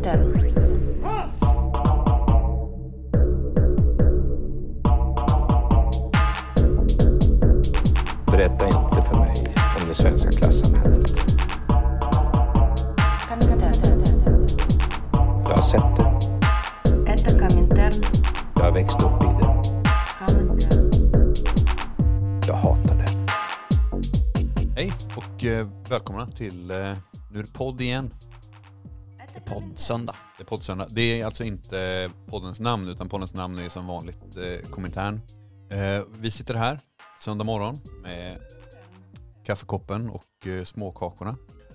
Winter. Berätta inte för mig om det svenska klassamhället. Jag har sett det. Jag har växt upp i det. Jag hatar det. Hej och eh, välkomna till eh, Nu är det podd igen. Poddsöndag. Det är poddsöndag. Det är alltså inte poddens namn utan poddens namn är som vanligt eh, kommentaren. Eh, vi sitter här söndag morgon med kaffekoppen och eh, småkakorna.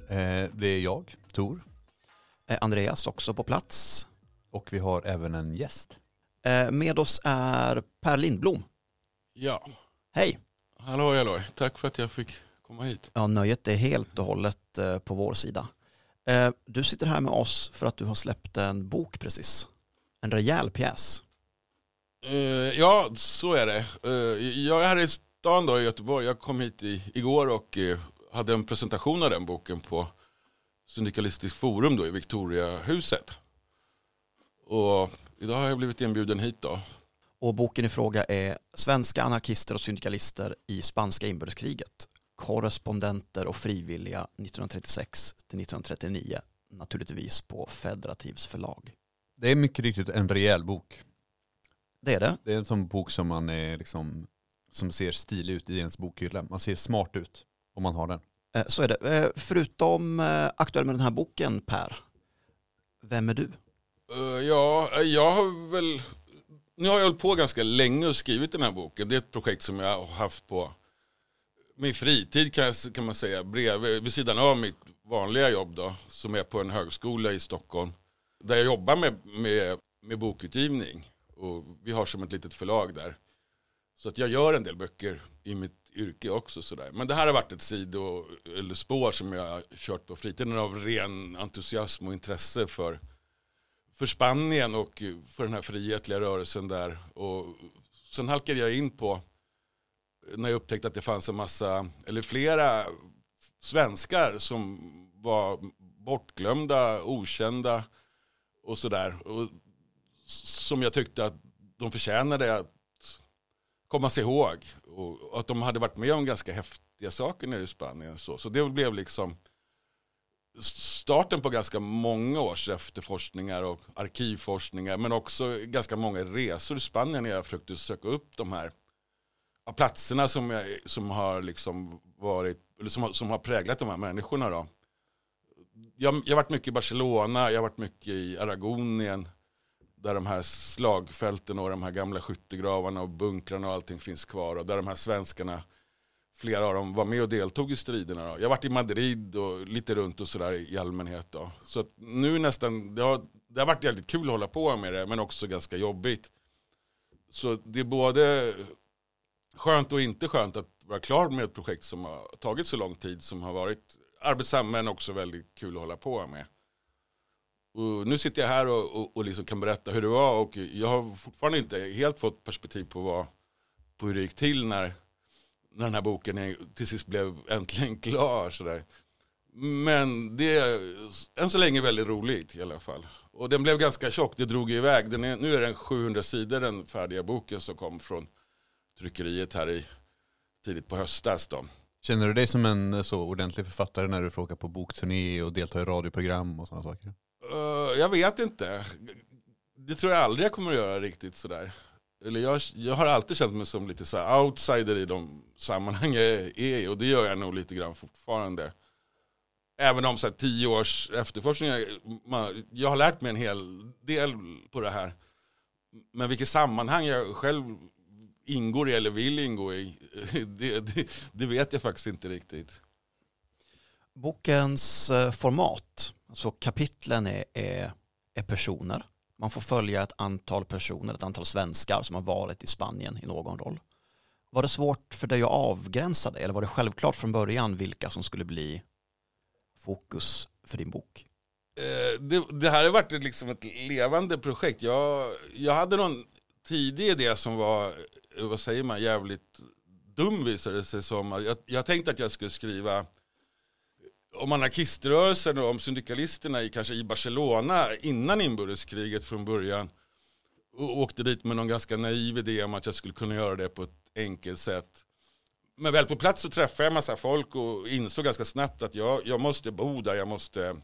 Eh, det är jag, Tor, Eh, Andreas också på plats. och vi har även en gäst. Eh, Med oss är Per Lindblom. Ja, Hej! hallå hallå. Tack för att jag fick komma hit. Ja, nöjet är helt och hållet eh, på vår sida. Eh, Du sitter här med oss för att du har släppt en bok precis. En rejäl pjäs. Eh, ja, så är det. Eh, jag är här i stan då i Göteborg. Jag kom hit i, igår och eh, hade en presentation av den boken på Syndikalistiskt forum då i Victoriahuset. Och idag har jag blivit inbjuden hit då. Och boken i fråga är Svenska anarkister och syndikalister i spanska inbördeskriget. Korrespondenter och frivilliga 1936 till 1939. Naturligtvis på Federativs förlag. Det är mycket riktigt en rejäl bok. Det är det. Det är en sån bok som man är liksom, som ser stilig ut i ens bokhylla. Man ser smart ut om man har den. Eh, Så är det. Eh, Förutom eh, aktuell med den här boken, Per, vem är du? Ja, jag har väl... Nu har jag hållit på ganska länge och skrivit den här boken. Det är ett projekt som jag har haft på min fritid kan, jag, kan man säga. Bredvid, vid sidan av mitt vanliga jobb då. Som är på en högskola i Stockholm. Där jag jobbar med, med, med bokutgivning. Och vi har som ett litet förlag där. Så att jag gör en del böcker i mitt yrke också. Sådär. Men det här har varit ett sido eller spår som jag har kört på fritiden av ren entusiasm och intresse för för Spanien och för den här frihetliga rörelsen där. Och sen halkade jag in på, när jag upptäckte att det fanns en massa, eller flera svenskar som var bortglömda, okända och sådär. Och Som jag tyckte att de förtjänade att komma sig ihåg. Och att de hade varit med om ganska häftiga saker nere i Spanien. Så, så det blev liksom starten på ganska många års efterforskningar och arkivforskningar men också ganska många resor i Spanien när jag försökte söka upp de här av platserna som, jag, som har liksom varit eller som, som har präglat de här människorna då. Jag, jag har varit mycket i Barcelona, jag har varit mycket i Aragonien där de här slagfälten och de här gamla skyttegravarna och bunkrarna och allting finns kvar och där de här svenskarna flera av dem var med och deltog i striderna. Då. Jag har varit i Madrid och lite runt och sådär i allmänhet. Då. Så att nu nästan, det har, det har varit jävligt kul att hålla på med det men också ganska jobbigt. Så det är både skönt och inte skönt att vara klar med ett projekt som har tagit så lång tid som har varit arbetsamt men också väldigt kul att hålla på med. Och nu sitter jag här och, och, och liksom kan berätta hur det var och jag har fortfarande inte helt fått perspektiv på, vad, på hur det gick till när, när den här boken är, till sist blev äntligen klar. Sådär. Men det är än så länge väldigt roligt i alla fall. Och den blev ganska tjock, det drog iväg. Den är, nu är den 700 sidor den färdiga boken som kom från tryckeriet här i tidigt på höstas. Då. Känner du dig som en eh, så ordentlig författare när du får åka på bokturné och delta i radioprogram och sådana saker? Eh, jag vet inte. Det tror jag aldrig jag kommer att göra riktigt sådär. Eller jag, jag har alltid känt mig som lite så outsider i de sammanhang jag är i och det gör jag nog lite grann fortfarande. Även om så här, tio års efterforskning, man, jag har lärt mig en hel del på det här. Men vilket sammanhang jag själv ingår i eller vill ingå i, det, det, det vet jag faktiskt inte riktigt. Bokens eh, format, alltså kapitlen är, är, är personer. Man får följa ett antal personer, ett antal svenskar som har varit i Spanien i någon roll. Var det svårt för dig att avgränsa det eller var det självklart från början vilka som skulle bli fokus för din bok? Eh, det, det här har varit liksom ett levande projekt. Jag, jag hade någon tidig idé som var, Eh, vad säger man, jävligt dum visade det sig som. Jag, jag tänkte att jag skulle skriva om anarkiströrelsen och om syndikalisterna i, kanske i Barcelona innan inbördeskriget från början. Och åkte dit med någon ganska naiv idé om att jag skulle kunna göra det på ett enkelt sätt. Men väl på plats så träffade jag en massa folk och insåg ganska snabbt att jag, jag måste bo där, jag måste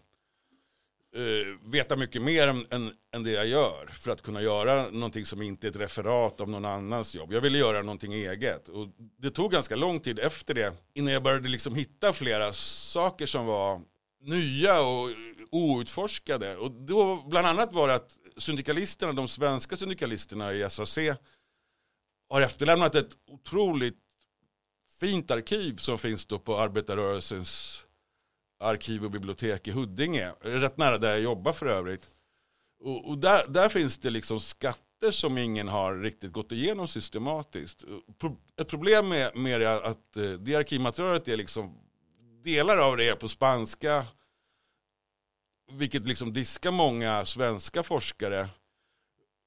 eh, veta mycket mer än, än, än det jag gör för att kunna göra någonting som inte är ett referat av någon annans jobb. Jag ville göra någonting eget. Och det tog ganska lång tid efter det innan jag började liksom hitta flera saker som var nya och outforskade. Och då bland annat var det att syndikalisterna, de svenska syndikalisterna i SAC har efterlämnat ett otroligt fint arkiv som finns då på arbetarrörelsens arkiv och bibliotek i Huddinge. Rätt nära där jag jobbar för övrigt. Och, och där, där finns det liksom skatter som ingen har riktigt gått igenom systematiskt. Pro, ett problem med, med det att eh, det arkivmaterialet är liksom delar av det är på spanska vilket liksom diskar många svenska forskare.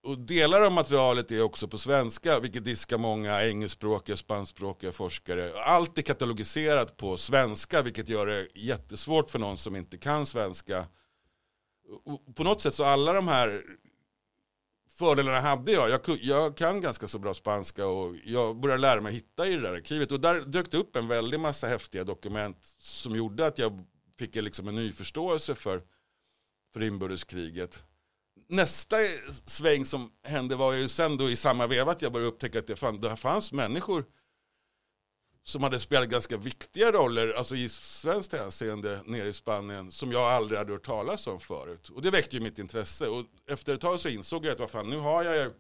Och delar av materialet är också på svenska, vilket diskar många engelskspråkiga, spanskspråkiga forskare. Allt är katalogiserat på svenska, vilket gör det jättesvårt för någon som inte kan svenska. Och på något sätt så alla de här fördelarna hade jag. jag. Jag kan ganska så bra spanska och jag började lära mig hitta i det där arkivet. Och där dök det upp en väldig massa häftiga dokument som gjorde att jag fick liksom en ny förståelse för, för inbördeskriget nästa sväng som hände var ju sen då i samma veva att jag började upptäcka att det, fann, det fanns människor som hade spelat ganska viktiga roller, alltså i svenskt hänseende nere i Spanien, som jag aldrig hade hört talas om förut. Och det väckte ju mitt intresse. Och efter ett tag så insåg jag att vad fan, nu har jag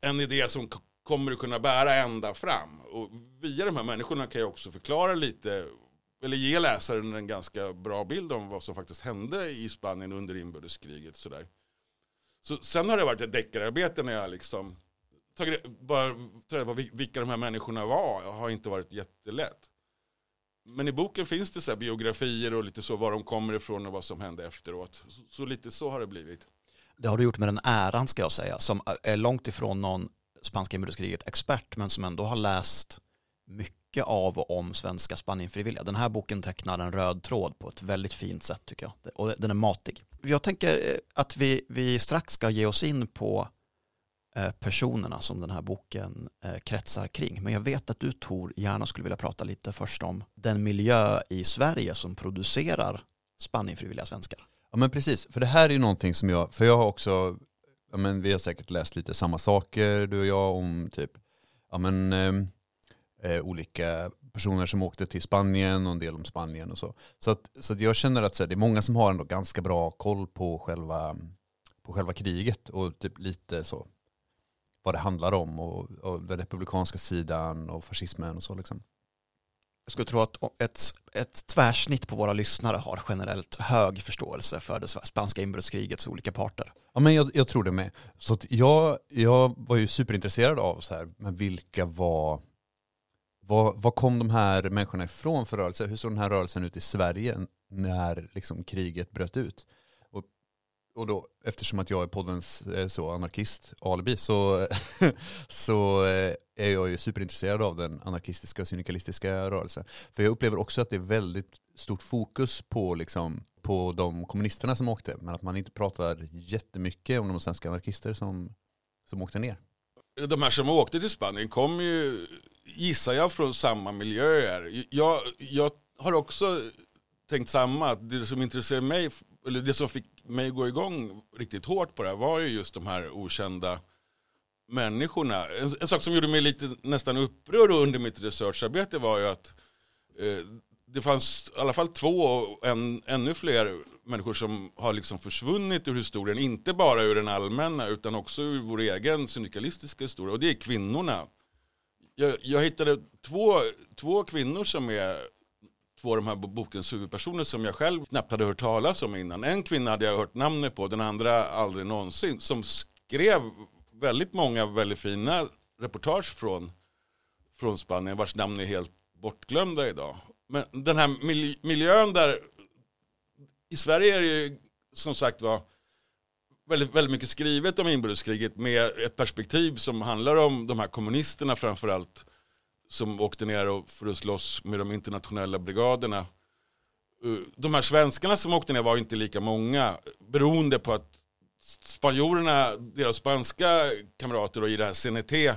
en idé som kommer att kunna bära ända fram. Och via de här människorna kan jag också förklara lite, eller ge läsaren en ganska bra bild om vad som faktiskt hände i Spanien under inbördeskriget. Sådär. Så sen har det varit ett deckararbete när jag liksom tagit, bara tagit på vilka de här människorna var. Det har inte varit jättelätt. Men i boken finns det så biografier och lite så var de kommer ifrån och vad som hände efteråt. Så, så lite så har det blivit. Det har du gjort med den äran ska jag säga, som är långt ifrån någon spanska inbördeskriget expert, men som ändå har läst mycket av och om svenska Spanienfrivilliga. Den här boken tecknar en röd tråd på ett väldigt fint sätt tycker jag. Och den är matig. Jag tänker eh, att vi, vi strax ska ge oss in på eh, personerna som den här boken eh, kretsar kring. Men jag vet att du Tor gärna skulle vilja prata lite först om den miljö i Sverige som producerar Spanienfrivilliga svenskar. Ja men precis, för det här är ju någonting som jag, för jag har också, ja men vi har säkert läst lite samma saker du och jag om typ, ja men ehm, eh, olika personer som åkte till Spanien och en del om Spanien och så. Så, att, så att jag känner att så här, det är många som har ändå ganska bra koll på själva, på själva kriget och typ lite så vad det handlar om och, och den republikanska sidan och fascismen och så liksom. Jag skulle tro att ett, ett tvärsnitt på våra lyssnare har generellt hög förståelse för det spanska inbördeskrigets olika parter. Ja, men jag, jag tror det med. Så jag, jag var ju superintresserad av så här, men vilka var vad, var kom de här människorna ifrån för rörelse? Hur såg den här rörelsen ut i Sverige när liksom kriget bröt ut? Och, och då, eftersom att jag är poddens eh, så anarkist alibi så, så eh, är jag ju superintresserad av den anarkistiska och syndikalistiska rörelsen. För jag upplever också att det är väldigt stort fokus på, liksom, på de kommunisterna som åkte, men att man inte pratar jättemycket om de svenska anarkister som, som åkte ner. De här som åkte till Spanien kom ju gissar jag från samma miljöer. Jag, jag har också tänkt samma, att det som intresserar mig, eller det som fick mig gå igång riktigt hårt på det här var ju just de här okända människorna. En, en sak som gjorde mig lite nästan upprörd under mitt researcharbete var ju att eh, det fanns i alla fall två och en, ännu fler människor som har liksom försvunnit ur historien. Inte bara ur den allmänna utan också ur vår egen syndikalistiska historia. Och det är kvinnorna jag, jag hittade två, två kvinnor som är två av de här bokens huvudpersoner som jag själv knappt hade hört talas om innan. En kvinna hade jag hört namnet på, den andra aldrig någonsin. Som skrev väldigt många väldigt fina reportage från, från Spanien vars namn är helt bortglömda idag. Men den här miljön där, i Sverige är det ju som sagt var väldigt, väldigt mycket skrivet om inbördeskriget med ett perspektiv som handlar om de här kommunisterna framförallt som åkte ner och för att slåss med de internationella brigaderna. Eh, de här svenskarna som åkte ner var inte lika många beroende på att spanjorerna, deras spanska kamrater och i det här CNT,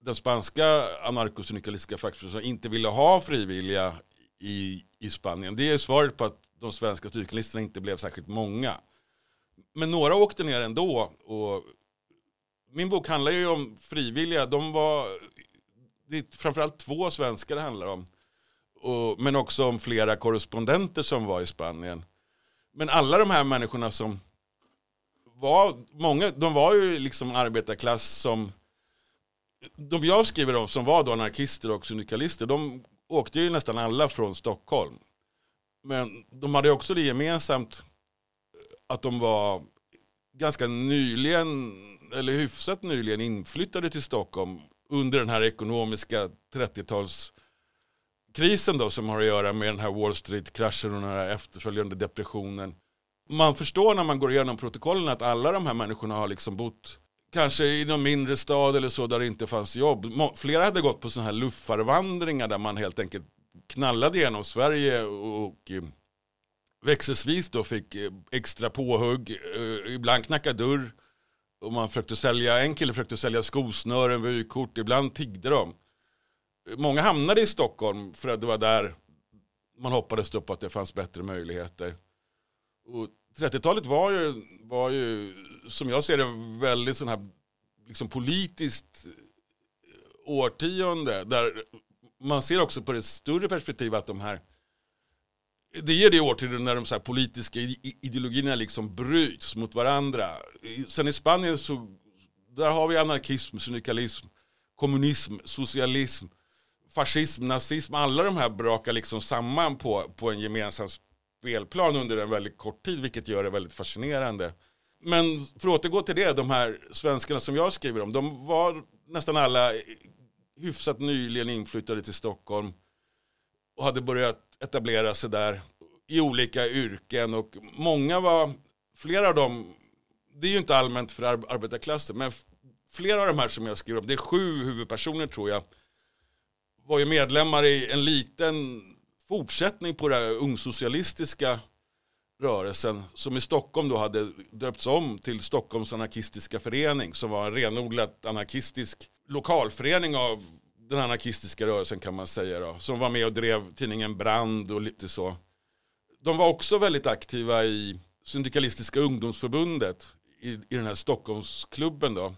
den spanska anarkosyndikalistiska fackföreningen inte ville ha frivilliga i, i Spanien. Det är svaret på att de svenska styrkelisterna inte blev särskilt många. Men några åkte ner ändå. Och min bok handlar ju om frivilliga. De var, det är framförallt två svenskar det handlar om. Och, men också om flera korrespondenter som var i Spanien. Men alla de här människorna som var, många, de var ju liksom arbetarklass som, de jag skriver om som var då anarkister och syndikalister, de åkte ju nästan alla från Stockholm. Men de hade också det gemensamt att de var ganska nyligen, eller hyfsat nyligen inflyttade till Stockholm under den här ekonomiska 30-tals krisen då som har att göra med den här Wall Street-kraschen och den här efterföljande depressionen. Man förstår när man går igenom protokollen att alla de här människorna har liksom bott kanske i någon mindre stad eller så där det inte fanns jobb. Flera hade gått på sådana här luffarvandringar där man helt enkelt knallade genom Sverige och växelsvis då fick eh, extra påhugg, eh, ibland knacka dörr och man försökte sälja, en kille försökte sälja skosnören, vykort, ibland tiggde de. Många hamnade i Stockholm för att det var där man hoppades upp att det fanns bättre möjligheter. Och 30-talet var ju, var ju, som jag ser det, väldigt sån här liksom politiskt eh, årtionde. Där man ser också på det större perspektivet att de här det är det årtionde när de så här politiska ideologierna liksom bryts mot varandra. Sen i Spanien så där har vi anarkism, syndikalism, kommunism, socialism, fascism, nazism. Alla de här brakar liksom samman på, på en gemensam spelplan under en väldigt kort tid, vilket gör det väldigt fascinerande. Men för att återgå till det, de här svenskarna som jag skriver om, de var nästan alla hyfsat nyligen inflyttade till Stockholm och hade börjat etablera sig där i olika yrken. Och många var, flera av dem, det är ju inte allmänt för arbetarklassen, men flera av de här som jag skriver om, det är sju huvudpersoner tror jag, var ju medlemmar i en liten fortsättning på den här ungsocialistiska rörelsen som i Stockholm då hade döpts om till Stockholms anarkistiska förening som var en renodlat anarkistisk lokalförening av den anarkistiska rörelsen kan man säga då, som var med och drev tidningen Brand och lite så. De var också väldigt aktiva i Syndikalistiska ungdomsförbundet i, i den här Stockholmsklubben då.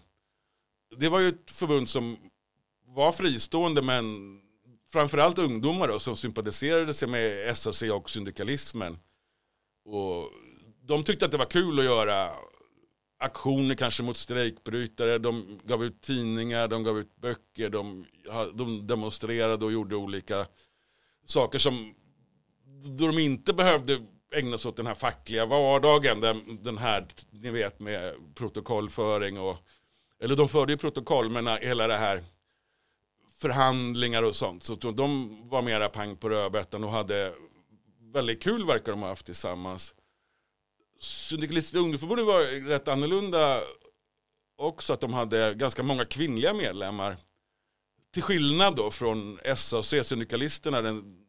Det var ju ett förbund som var fristående men framförallt ungdomar då, som sympatiserade sig med SAC och syndikalismen. Och de tyckte att det var kul att göra aktioner kanske mot strejkbrytare. De gav ut tidningar, de gav ut böcker, de, de demonstrerade och gjorde olika saker som då de inte behövde ägna sig åt den här fackliga vardagen. Den, den här, ni vet med protokollföring och eller de förde ju protokoll men hela det här förhandlingar och sånt. Så de var mera pang på rödbetan och hade väldigt kul verkar de ha haft tillsammans. Syndikalistiska ungdomsförbundet var rätt annorlunda också att de hade ganska många kvinnliga medlemmar. Till skillnad då från SAC, syndikalisterna, den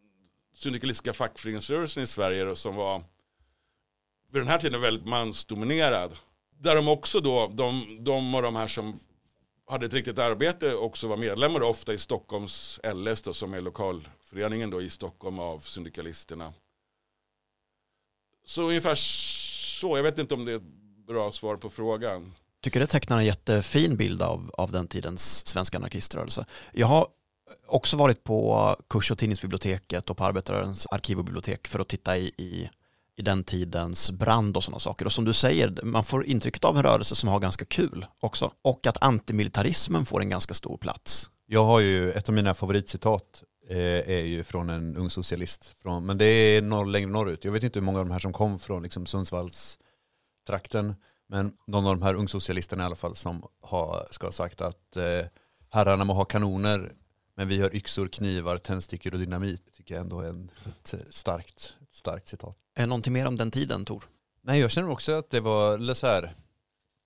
syndikalistiska fackföreningsrörelsen i Sverige då, som var vid den här tiden väldigt mansdominerad. Där de också då, de, de och de här som hade ett riktigt arbete också var medlemmar då, ofta i Stockholms LS då, som är lokalföreningen då i Stockholm av syndikalisterna. Så ungefär så, jag vet inte om det är ett bra svar på frågan. tycker det tecknar en jättefin bild av, av den tidens svenska anarkiströrelse. Jag har också varit på kurs och tidningsbiblioteket och på arbetarrörelsens arkiv och bibliotek för att titta i, i, i den tidens brand och sådana saker. Och som du säger, man får intrycket av en rörelse som har ganska kul också. Och att antimilitarismen får en ganska stor plats. Jag har ju, ett av mina favoritcitat är ju från en ung socialist. Från, men det är norr, längre norrut. Jag vet inte hur många av de här som kom från liksom Sundsvallstrakten. Men någon av de här ungsocialisterna i alla fall som har, ska ha sagt att eh, herrarna må ha kanoner men vi har yxor, knivar, tändstickor och dynamit. Tycker jag ändå är en, ett starkt, ett starkt citat. Är någonting mer om den tiden, Tor? Nej, jag känner också att det var så här.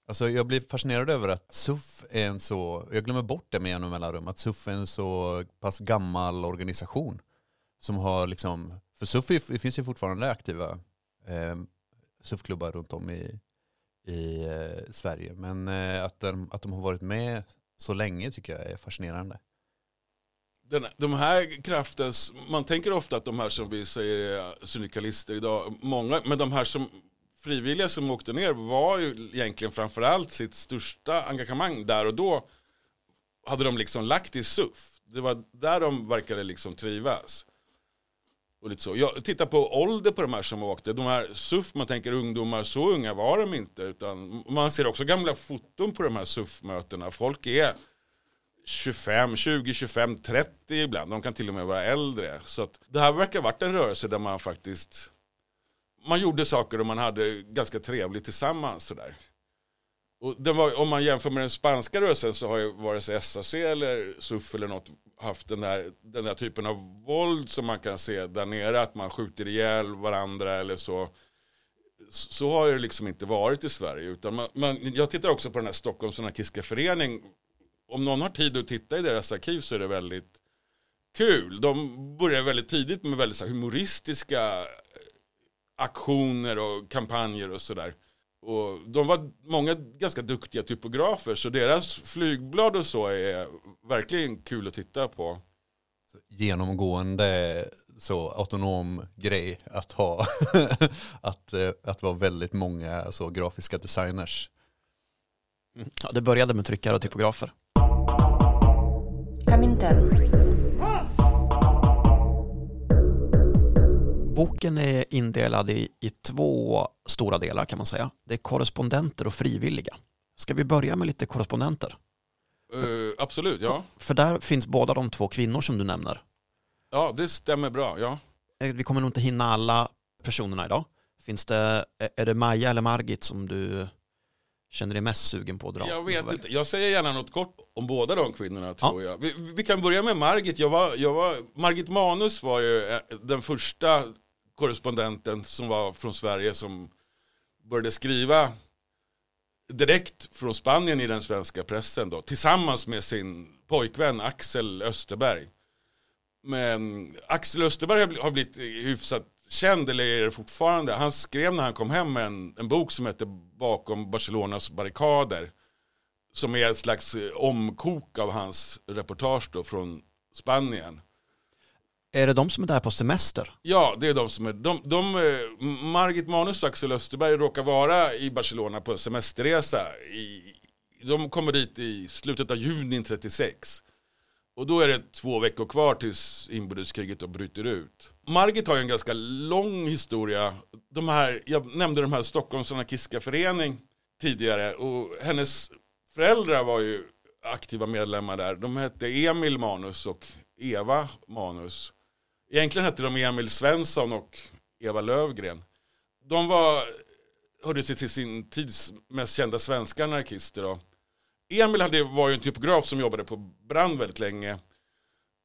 Alltså jag blir fascinerad över att SUF är en så, jag glömmer bort det med jämna mellanrum, att SUF är en så pass gammal organisation som har liksom För SUF är- finns ju fortfarande aktiva eh, SUF-klubbar runt om i, i eh, Sverige. Men eh, att, de, att de har varit med så länge tycker jag är fascinerande. Den, de här kraftens, man tänker ofta att de här som vi säger är syndikalister idag, många, men de här som frivilliga som åkte ner var ju egentligen framförallt sitt största engagemang där och då hade de liksom lagt i SUF. Det var där de verkade liksom trivas. Och lite så. Jag tittar på ålder på de här som åkte. De här SUF, man tänker ungdomar, så unga var de inte. Utan man ser också gamla foton på de här SUF-mötena. Folk är 25, 20, 25, 30 ibland. De kan till och med vara äldre. Så att det här verkar ha varit en rörelse där man faktiskt man gjorde saker och man hade ganska trevligt tillsammans. Sådär. Och den var, om man jämför med den spanska rörelsen så har ju vare sig SAC eller SUF eller något haft den där, den där typen av våld som man kan se där nere. Att man skjuter ihjäl varandra eller så. Så har det liksom inte varit i Sverige. Utan man, man, jag tittar också på den här Stockholms anarkistiska förening. Om någon har tid att titta i deras arkiv så är det väldigt kul. De börjar väldigt tidigt med väldigt så humoristiska aktioner och kampanjer och sådär. Och de var många ganska duktiga typografer så deras flygblad och så är verkligen kul att titta på. Genomgående så autonom grej att ha. att, eh, att vara väldigt många så grafiska designers. Ja, det började med tryckare och typografer. Comintern. Boken är indelad i, i två stora delar kan man säga. Det är korrespondenter och frivilliga. Ska vi börja med lite korrespondenter? Uh, absolut, ja. För där finns båda de två kvinnor som du nämner. Ja, det stämmer bra. Ja. Eh, Vi kommer nog inte hinna alla personerna idag. Finns det, är det Maja eller Margit som du känner dig mest sugen på att dra? Jag vet inte. Jag säger gärna något kort om båda de kvinnorna Ja. tror jag. Vi, vi kan börja med Margit. Jag var, jag var, Margit Manus var ju eh, den första korrespondenten som var från Sverige som började skriva direkt från Spanien i den svenska pressen då, tillsammans med sin pojkvän Axel Österberg. Men Axel Österberg har blivit hyfsat känd, eller är det fortfarande. Han skrev när han kom hem en, en bok som heter Bakom Barcelonas barrikader. Som är ett slags omkok av hans reportage då från Spanien. Är det de som är där på semester? Ja, det är de som är, de, de, eh, Margit Manus och Axel Österberg råkar vara i Barcelona på en semesterresa. I, de kommer dit i slutet av juni 36. Och då är det två veckor kvar tills inbördeskriget då bryter ut. Margit har ju en ganska lång historia. De här, jag nämnde de här Stockholms anarkistiska förening tidigare och hennes föräldrar var ju aktiva medlemmar där. De hette Emil Manus och Eva Manus. Egentligen hette de Emil Svensson och Eva Lövgren. De var, hörde till, till sin tids mest kända svenska anarkister. Då. Emil hade, var ju en typograf som jobbade på Brand väldigt länge.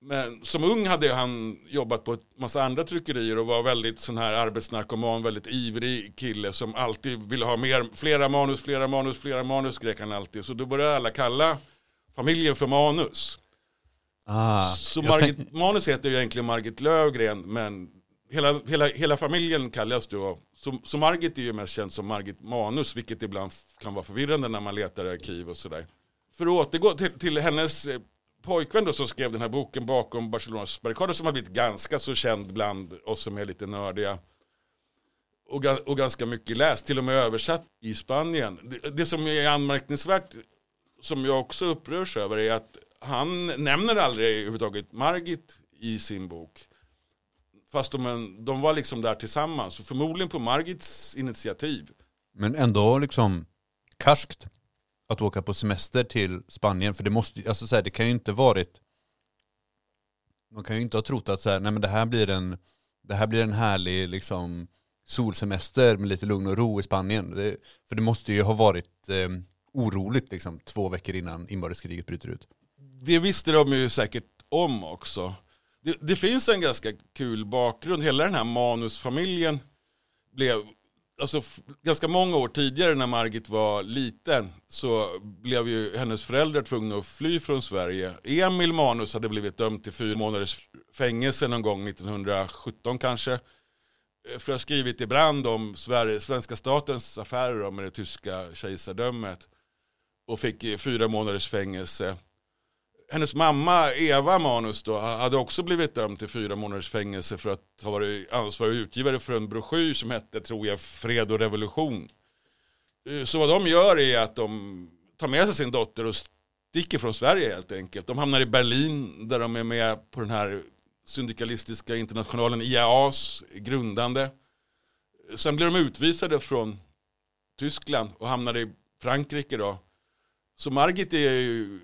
Men som ung hade han jobbat på en massa andra tryckerier och var väldigt sån här arbetsnarkoman, väldigt ivrig kille som alltid ville ha mer, flera manus, flera manus, flera manus skrek han alltid. Så då började alla kalla familjen för Manus. Ah, Så Margit tänk- Manus heter ju egentligen Margit Lövgren men hela, hela, hela familjen kallas då. Så, så Margit är ju mest känd som Margit Manus vilket ibland kan vara förvirrande när man letar i arkiv och sådär. För att återgå till, till hennes eh, pojkvän då som skrev den här boken bakom Barcelonas barrikader som har blivit ganska så känd bland oss som är lite nördiga. Och, och ganska mycket läst, till och med översatt i Spanien. Det, det som är anmärkningsvärt, som jag också upprörs över, är att han nämner aldrig överhuvudtaget Margit i sin bok. Fast de, de var liksom där tillsammans, förmodligen på Margits initiativ. Men ändå liksom karskt att åka på semester till Spanien. För det måste alltså så här, det kan ju inte varit man kan ju inte ha trott att så här, nej men det här blir en det här blir en härlig liksom solsemester med lite lugn och ro i Spanien. Det, för det måste ju ha varit eh, oroligt liksom två veckor innan inbördeskriget bryter ut. Det visste de ju säkert om också. Det, det finns en ganska kul bakgrund. Hela den här manusfamiljen blev, alltså, ganska många år tidigare när Margit var liten så blev ju hennes föräldrar tvungna att fly från Sverige. Emil Manus hade blivit dömd till fyra månaders fängelse någon gång 1917 kanske. Eh, för att ha skrivit i brand om Sverige, svenska statens affärer med det tyska kejsardömet. Och fick eh, fyra månaders fängelse. Hennes mamma Eva Manus då hade också blivit dömd till fyra månaders fängelse för att ha varit ansvarig utgivare för en broschyr som hette, tror jag, Fred och revolution. Eh, så vad de gör är att de tar med sig sin dotter och sticker från Sverige helt enkelt. De hamnar i Berlin där de är med på den här syndikalistiska internationalen IAAs grundande. Sen blir de utvisade från Tyskland och hamnar i Frankrike då. Så Margit är ju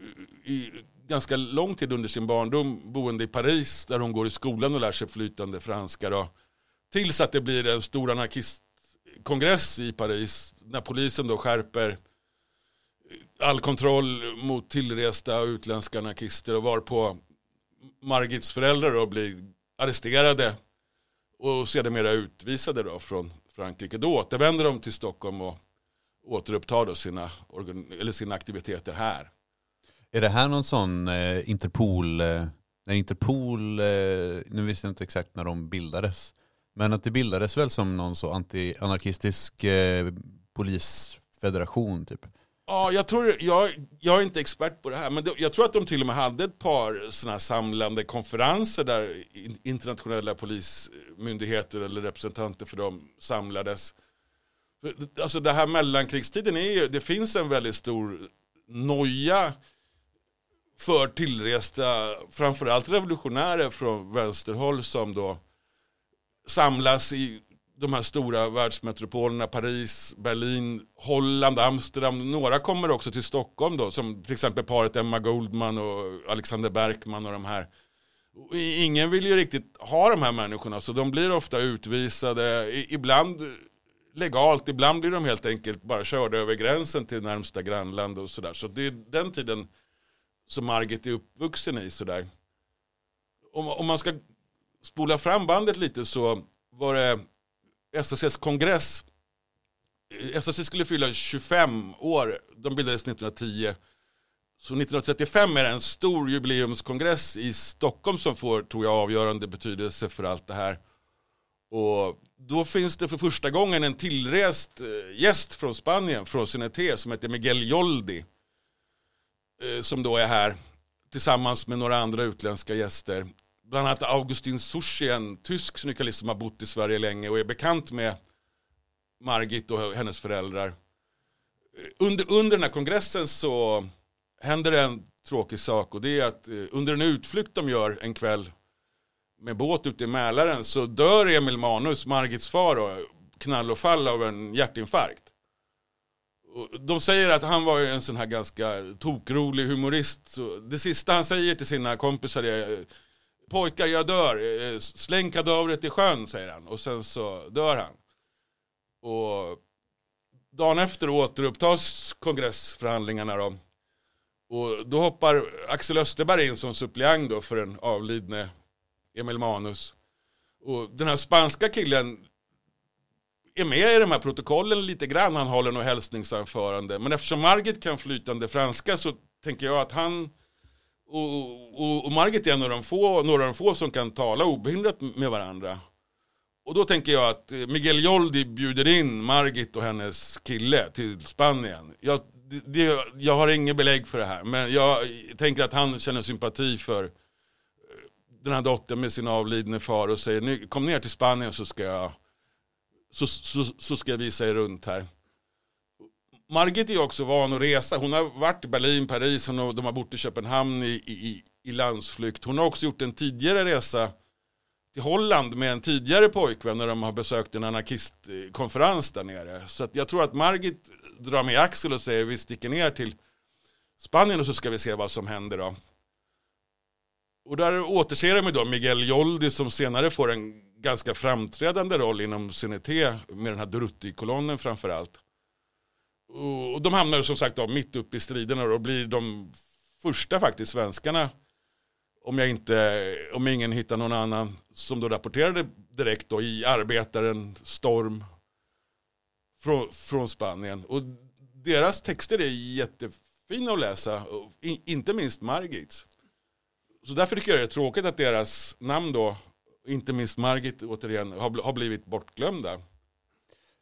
i ganska lång tid under sin barndom boende i Paris där hon går i skolan och lär sig flytande franska då. Tills att det blir en stor anarkistkongress i Paris när polisen då skärper all kontroll mot tillresta utländska anarkister och varpå Margits föräldrar då blir arresterade och sedermera utvisade då från Frankrike. Då återvänder de till Stockholm och återupptar då sina, eller sina aktiviteter här. Är det här någon sån eh, Interpol, eh, när Interpol, eh, nu visste jag inte exakt när de bildades, men att det bildades väl som någon så anti-anarkistisk eh, polisfederation typ? Ja, jag, tror, jag, jag är inte expert på det här, men det, jag tror att de till och med hade ett par sådana här samlande konferenser där internationella polismyndigheter eller representanter för dem samlades. Alltså det här mellankrigstiden är ju, det finns en väldigt stor noja för tillresta, framförallt revolutionärer från vänsterhåll som då samlas i de här stora världsmetropolerna, Paris, Berlin, Holland, Amsterdam. Några kommer också till Stockholm då, som till exempel paret Emma Goldman och Alexander Berkman och de här. Ingen vill ju riktigt ha de här människorna, så de blir ofta utvisade, ibland legalt, ibland blir de helt enkelt bara körda över gränsen till närmsta grannland och sådär. Så det är den tiden som Margit är uppvuxen i sådär. Om, om man ska spola fram bandet lite så var det SSS kongress. SSS skulle fylla 25 år, de bildades 1910. Så 1935 är det en stor jubileumskongress i Stockholm som får, tror jag, avgörande betydelse för allt det här. Och då finns det för första gången en tillrest eh, gäst från Spanien, från CNT, som heter Miguel Joldi. Eh, som då är här tillsammans med några andra utländska gäster. Bland annat Augustin Sushi, en tysk syndikalist som har bott i Sverige länge och är bekant med Margit och hennes föräldrar. Eh, under, under den här kongressen så händer det en tråkig sak och det är att eh, under en utflykt de gör en kväll med båt ute i Mälaren så dör Emil Manus, Margits far, då, knall och fall av en hjärtinfarkt. De säger att han var ju en sån här ganska tokrolig humorist. Så det sista han säger till sina kompisar är pojkar jag dör, eh, släng kadavret i sjön säger han och sen så dör han. Och dagen efter återupptas kongressförhandlingarna då. Och då hoppar Axel Österberg in som suppleant då för den avlidne Emil Manus. Och den här spanska killen är med i de här protokollen lite grann. Han håller något hälsningsanförande. Men eftersom Margit kan flytande franska så tänker jag att han och, och, och Margit är en av de få, några av de få som kan tala obehindrat med varandra. Och då tänker jag att eh, Miguel Joldi bjuder in Margit och hennes kille till Spanien. Jag, det, jag har inget belägg för det här, men jag tänker att han känner sympati för eh, den här dottern med sin avlidne far och säger kom ner till Spanien så ska jag, så, så, så ska jag visa er runt här. Margit är också van att resa. Hon har varit i Berlin, Paris, hon har, de har bott i Köpenhamn i, i, i landsflykt. Hon har också gjort en tidigare resa till Holland med en tidigare pojkvän när de har besökt en anarkistkonferens där nere. Så att jag tror att Margit drar med Axel och säger vi sticker ner till Spanien och så ska vi se vad som händer då. Och där återser de då Miguel Joldi som senare får en ganska framträdande roll inom CNT med den här Durutti-kolonnen framförallt. Och de hamnar som sagt då mitt uppe i striderna och blir de första faktiskt svenskarna om jag inte, om ingen hittar någon annan som då rapporterade direkt då i Arbetaren, Storm från, från Spanien. Och deras texter är jättefina att läsa, inte minst Margits. Så därför tycker jag det är tråkigt att deras namn då, inte minst Margit återigen, har, bl- har blivit bortglömda.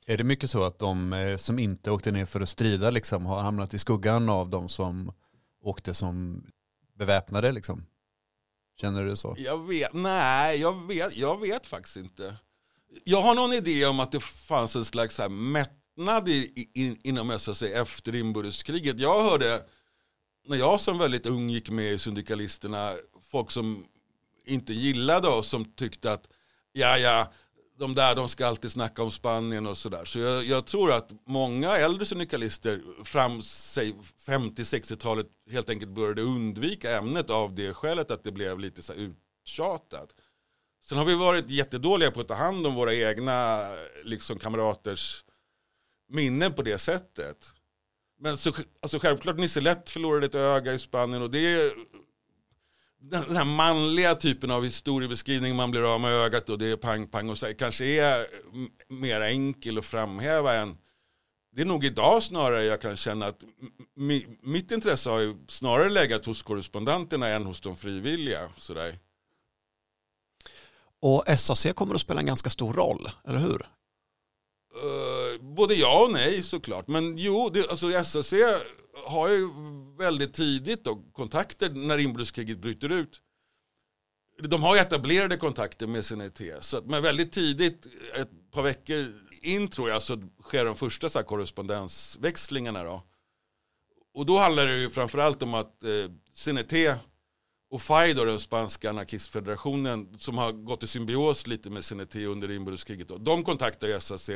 Är det mycket så att de eh, som inte åkte ner för att strida liksom, har hamnat i skuggan av de som åkte som beväpnade? Liksom? Känner du det så? Jag vet, nej, jag vet, jag vet faktiskt inte. Jag har någon idé om att det fanns en slags här mättnad i, i, inom SAC efter inbördeskriget. Jag hörde, när jag som väldigt ung gick med i syndikalisterna, folk som inte gillade oss, som tyckte att ja, ja, de där de ska alltid snacka om Spanien och sådär. Så jag, jag tror att många äldre syndikalister fram säg 50-60-talet helt enkelt började undvika ämnet av det skälet att det blev lite så uttjatat. Sen har vi varit jättedåliga på att ta hand om våra egna liksom, kamraters minnen på det sättet. Men så, alltså självklart Nisse Lätt förlorade ett öga i Spanien och det den den här manliga typen av historiebeskrivning man blir av med ögat och det är pang pang och så kanske är mer enkel att framhäva än det är nog idag snarare jag kan känna att mi, mitt intresse har ju snarare legat hos korrespondenterna än hos de frivilliga. Sådär. Och SAC kommer att spela en ganska stor roll, eller hur? Eh, både ja och nej såklart. Men jo, det, alltså SAC har ju väldigt tidigt då, kontakter när inbördeskriget bryter ut. De har ju etablerade kontakter med CNT. Så att, men väldigt tidigt, ett par veckor in tror jag, så sker de första så här, korrespondensväxlingarna. Då. Och då handlar det ju framförallt om att eh, CNT och FAI, då, den spanska anarkistfederationen, som har gått i symbios lite med CNT under inbördeskriget, då, de kontaktar SAC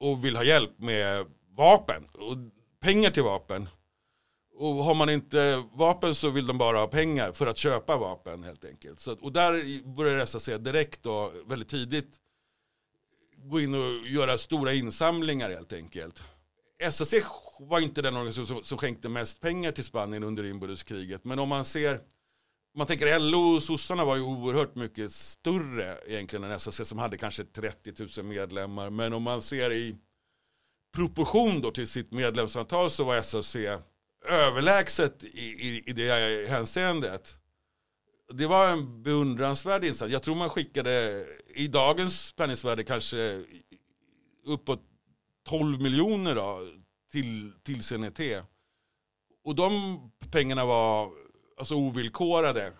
och vill ha hjälp med vapen och pengar till vapen. Och har man inte vapen så vill de bara ha pengar för att köpa vapen helt enkelt. Så, och där började SAC direkt då, väldigt tidigt, gå in och göra stora insamlingar helt enkelt. SAC var inte den organisation som, som skänkte mest pengar till Spanien under inbördeskriget. Men om man ser, om man tänker LO och sossarna var ju oerhört mycket större egentligen än SAC som hade kanske 30 000 medlemmar. Men om man ser i proportion då till sitt medlemsantal så var SAC överlägset i, i, i det hänseendet. Det var en beundransvärd insats. Jag tror man skickade i dagens penningvärde kanske uppåt 12 miljoner då, till, till CNT. Och de pengarna var alltså ovillkorade.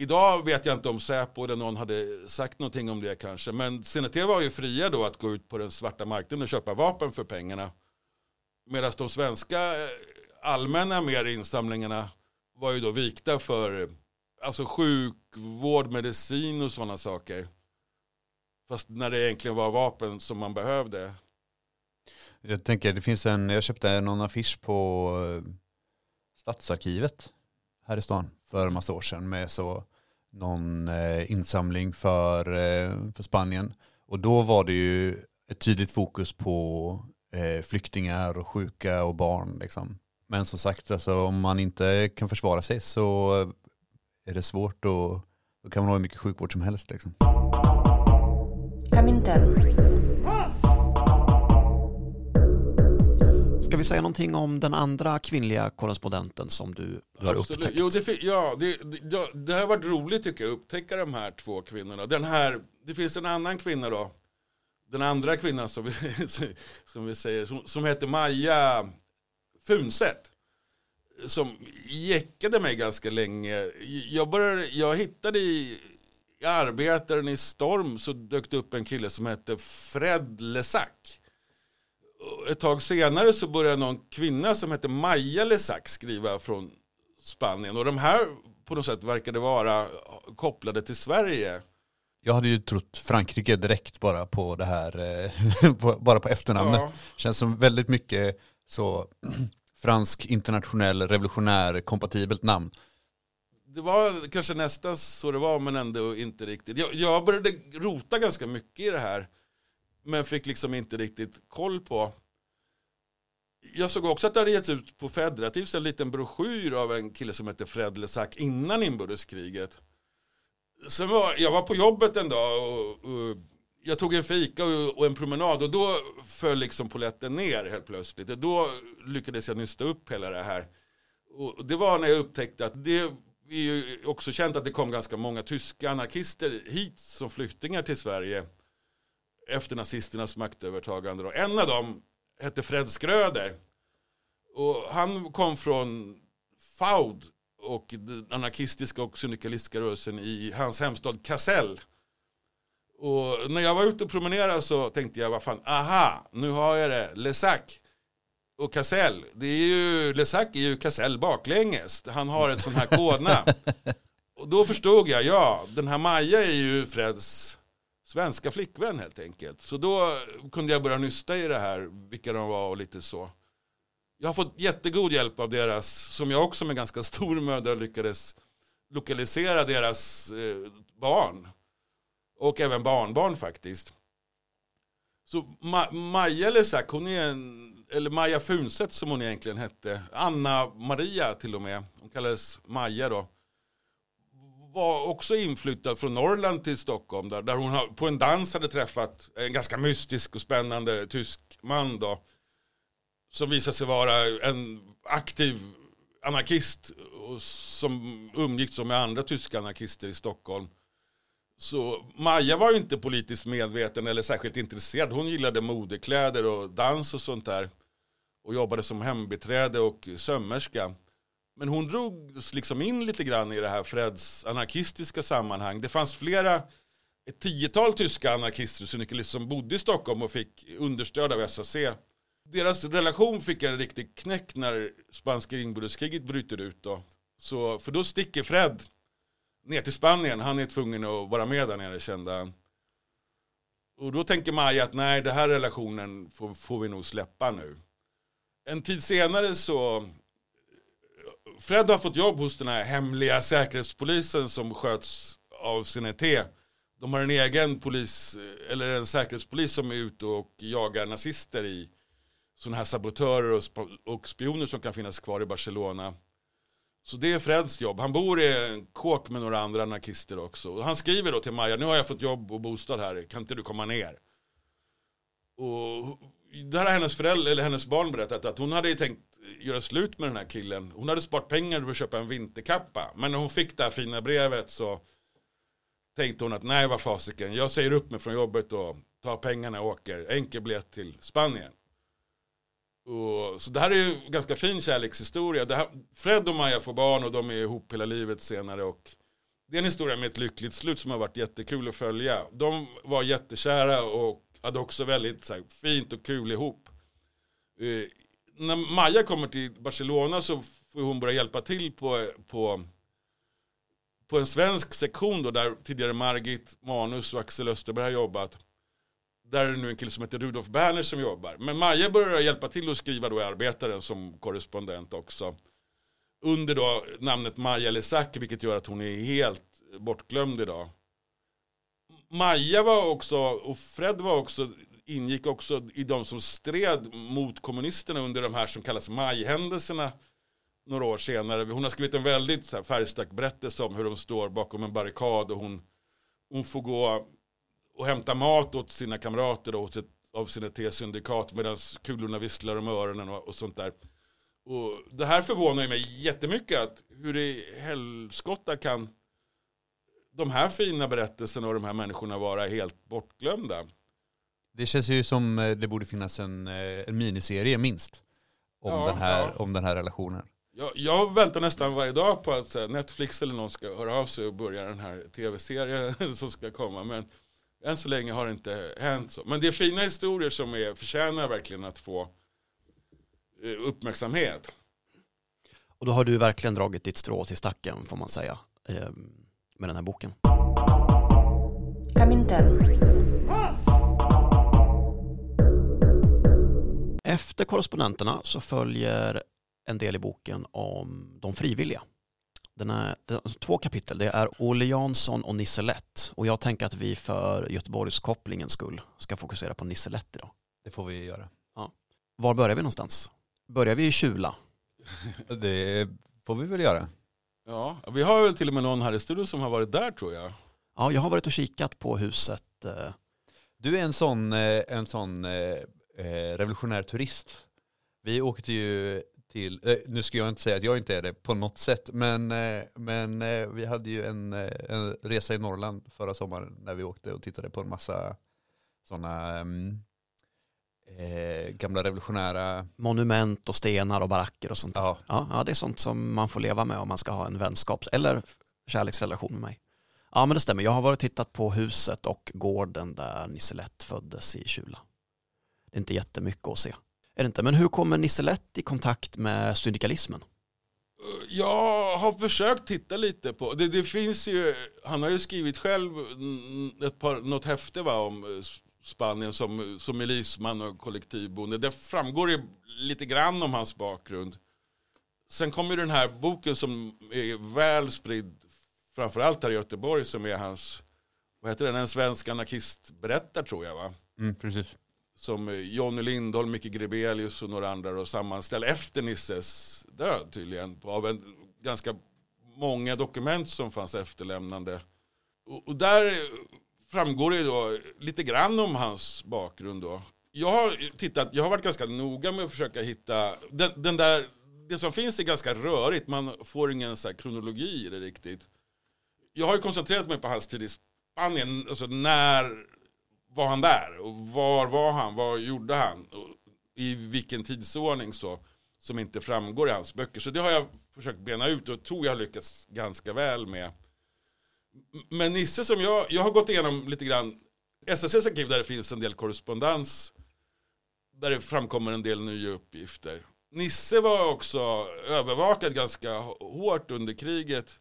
Idag vet jag inte om Säpo eller någon hade sagt någonting om det kanske. Men CNT var ju fria då att gå ut på den svarta marknaden och köpa vapen för pengarna. Medan de svenska eh, allmänna mer insamlingarna var ju då vikta för eh, alltså sjukvård, medicin och sådana saker. Fast när det egentligen var vapen som man behövde. Jag tänker, det finns en, jag köpte någon affisch på eh, Stadsarkivet här i stan för en massa år sedan med så någon eh, insamling för, eh, för Spanien. Och då var det ju ett tydligt fokus på eh, flyktingar och sjuka och barn. Liksom. Men som sagt, alltså, om man inte kan försvara sig så är det svårt och då kan man ha hur mycket sjukvård som helst. Liksom. Comintern. Ska vi säga någonting om den andra kvinnliga korrespondenten som du, du har Absolut. upptäckt? Jo, det, ja, det, det, det har varit roligt tycker jag att upptäcka de här två kvinnorna. Den här, det finns en annan kvinna då. Den andra kvinnan som vi, som vi säger, som, som heter Maja Funset. Som jäckade mig ganska länge. Jag, började, jag hittade i, i Arbetaren i Storm så dök det upp en kille som hette Fred Lesac. Ett tag senare så började någon kvinna som hette Maja Lesac skriva från Spanien. Och de här på något sätt verkade vara kopplade till Sverige. Jag hade ju trott Frankrike direkt bara på det här, eh, bara på efternamnet. Ja. Känns som väldigt mycket så fransk internationell revolutionär kompatibelt namn. Det var kanske nästan så det var men ändå inte riktigt. Jag, jag började rota ganska mycket i det här. Men fick liksom inte riktigt koll på. Jag såg också att det hade getts ut på Federativs en liten broschyr av en kille som hette Fred Lesac innan inbördeskriget. Sen var, jag var på jobbet en dag och, och jag tog en fika och, och en promenad och då föll liksom poletten ner helt plötsligt. Och då lyckades jag nysta upp hela det här. Och det var när jag upptäckte att det är ju också känt att det kom ganska många tyska anarkister hit som flyktingar till Sverige efter nazisternas maktövertagande. Och en av dem hette Fred Skröder. Och han kom från Faud och den anarkistiska och syndikalistiska rörelsen i hans hemstad Kassel. Och när jag var ute och promenerade så tänkte jag, vad fan, aha, nu har jag det, Lesac och Kassel. Det är ju, Lesac är ju Kassel baklänges. Han har ett sånt här kodnamn. och då förstod jag, ja, den här Maja är ju Freds svenska flickvän helt enkelt. Så då kunde jag börja nysta i det här, vilka de var och lite så. Jag har fått jättegod hjälp av deras, som jag också med ganska stor möda lyckades lokalisera deras eh, barn. Och även barnbarn faktiskt. Så Ma Maja Lesak, hon är en, eller Maja Funset som hon egentligen hette, Anna Maria till och med, hon kallades Maja då, var också inflyttad från Norrland till Stockholm där, där hon på en dans hade träffat en ganska mystisk och spännande tysk man då, som visade sig vara en aktiv anarkist och som umgicks med andra tyska anarkister i Stockholm. Så Maja var ju inte politiskt medveten eller särskilt intresserad. Hon gillade modekläder och dans och sånt där. Och jobbade som hembiträde och sömmerska. Men hon drogs liksom in lite grann i det här Freds anarkistiska sammanhang. Det fanns flera, ett tiotal tyska anarkister och syndikalister som bodde i Stockholm och fick understöd av SAC. Deras relation fick en riktig knäck när spanska inbördeskriget bryter ut. Då. Så, för då sticker Fred ner till Spanien. Han är tvungen att vara med där nere kände han. Och då tänker Maja att nej, den här relationen får, får vi nog släppa nu. En tid senare så Fred har fått jobb hos den här hemliga säkerhetspolisen som sköts av CNT. De har en egen polis, eller en säkerhetspolis som är ute och jagar nazister i sådana här sabotörer och, sp och spioner som kan finnas kvar i Barcelona. Så det är Freds jobb. Han bor i en kåk med några andra anarkister också. Och han skriver då till Maja, nu har jag fått jobb och bostad här, kan inte du komma ner? Och det här har hennes föräldrar, eller hennes barn berättat att hon hade tänkt göra slut med den här killen. Hon hade sparat pengar för att köpa en vinterkappa. Men när hon fick det här fina brevet så tänkte hon att nej vad fasiken, jag säger upp mig från jobbet och tar pengarna och åker enkel biljett till Spanien. Och, så det här är ju en ganska fin kärlekshistoria. Det här, Fred och Maja får barn och de är ihop hela livet senare. Och det är en historia med ett lyckligt slut som har varit jättekul att följa. De var jättekära och hade också väldigt så här, fint och kul ihop. Eh, när Maja kommer till Barcelona så får hon börja hjälpa till på, på, på en svensk sektion då, där tidigare Margit Manus och Axel Österberg har jobbat. Där är det nu en kille som heter Rudolf Berner som jobbar. Men Maja börjar hjälpa till att skriva då i Arbetaren som korrespondent också. Under då namnet Maja Lesacki vilket gör att hon är helt bortglömd idag. Maja var också, och Fred var också, ingick också i de som stred mot kommunisterna under de här som kallas majhändelserna några år senare. Hon har skrivit en väldigt så här, färgstark berättelse om hur de står bakom en barrikad och hon, hon får gå och hämta mat åt sina kamrater och åt sitt, av sina T-syndikat medan kulorna visslar om öronen och, och sånt där. Och det här förvånar mig jättemycket att hur i helskotta kan de här fina berättelserna och de här människorna vara helt bortglömda. Det känns ju som eh, det borde finnas en, eh, en miniserie minst om, Ja, den här, ja. om den här relationen. Jag, jag väntar nästan varje dag på att här, Netflix eller någon ska höra av sig och börja den här tv-serien som ska komma. Men än så länge har det inte hänt så. Men det är fina historier som är, förtjänar verkligen att få eh, uppmärksamhet. Och då har du verkligen dragit ditt strå till stacken får man säga eh, med den här boken. Comintern. Efter korrespondenterna så följer en del i boken om de frivilliga. Den är, två kapitel, det är Olle Jansson och Nisse Lätt. Och jag tänker att vi för Göteborgskopplingens skull ska fokusera på Nisse Lätt idag. Det får vi göra. Var börjar vi någonstans? Börjar vi i Kjula? Det får vi väl göra. Ja, vi har väl till och med någon här i studion som har varit där tror jag. Ja, jag har varit och kikat på huset. eh, Du är en sån, eh, en sån eh, revolutionär turist. Vi åkte ju till, eh, nu ska jag inte säga att jag inte är det på något sätt, men, eh, men eh, vi hade ju en, eh, en resa i Norrland förra sommaren när vi åkte och tittade på en massa sådana eh, gamla revolutionära, Monument och stenar och baracker och sånt. ja, Ja, ja, det är sånt som man får leva med om man ska ha en vänskaps eller kärleksrelation med mig. Ja, men det stämmer. Jag har varit och tittat på huset och gården där Nisse Lätt föddes i Kjula. Det är inte jättemycket att se. Är det inte? Men hur kommer Nisse Lätt i kontakt med syndikalismen? Jag har försökt titta lite på, det, det finns ju, han har ju skrivit själv ett par, något häfte va, om eh, Spanien som, som milisman och kollektivboende. Det framgår ju lite grann om hans bakgrund. Sen kommer ju den här boken som är väl spridd, framförallt här i Göteborg, som är hans, vad heter den, en svensk anarkist berättar tror jag va? mm, precis som eh, Johnny Jonny Lindholm, Micke Grebelius och några andra och sammanställde efter Nisses död tydligen. Av en, ganska många dokument som fanns efterlämnande. Och, och där framgår det då lite grann om hans bakgrund då. Jag har tittat, jag har varit ganska noga med att försöka hitta, den, den där, det som finns är ganska rörigt, man får ingen så här kronologi i det riktigt. Jag har ju koncentrerat mig på hans tid i Spanien, alltså när var han där? Och var var han? Vad gjorde han? Och I vilken tidsordning så? Som inte framgår i hans böcker. Så det har jag försökt bena ut och tror jag har lyckats ganska väl med. Men Nisse som jag, jag har gått igenom lite grann SSCs arkiv där det finns en del korrespondens. Där det framkommer en del nya uppgifter. Nisse var också övervakad ganska hårt under kriget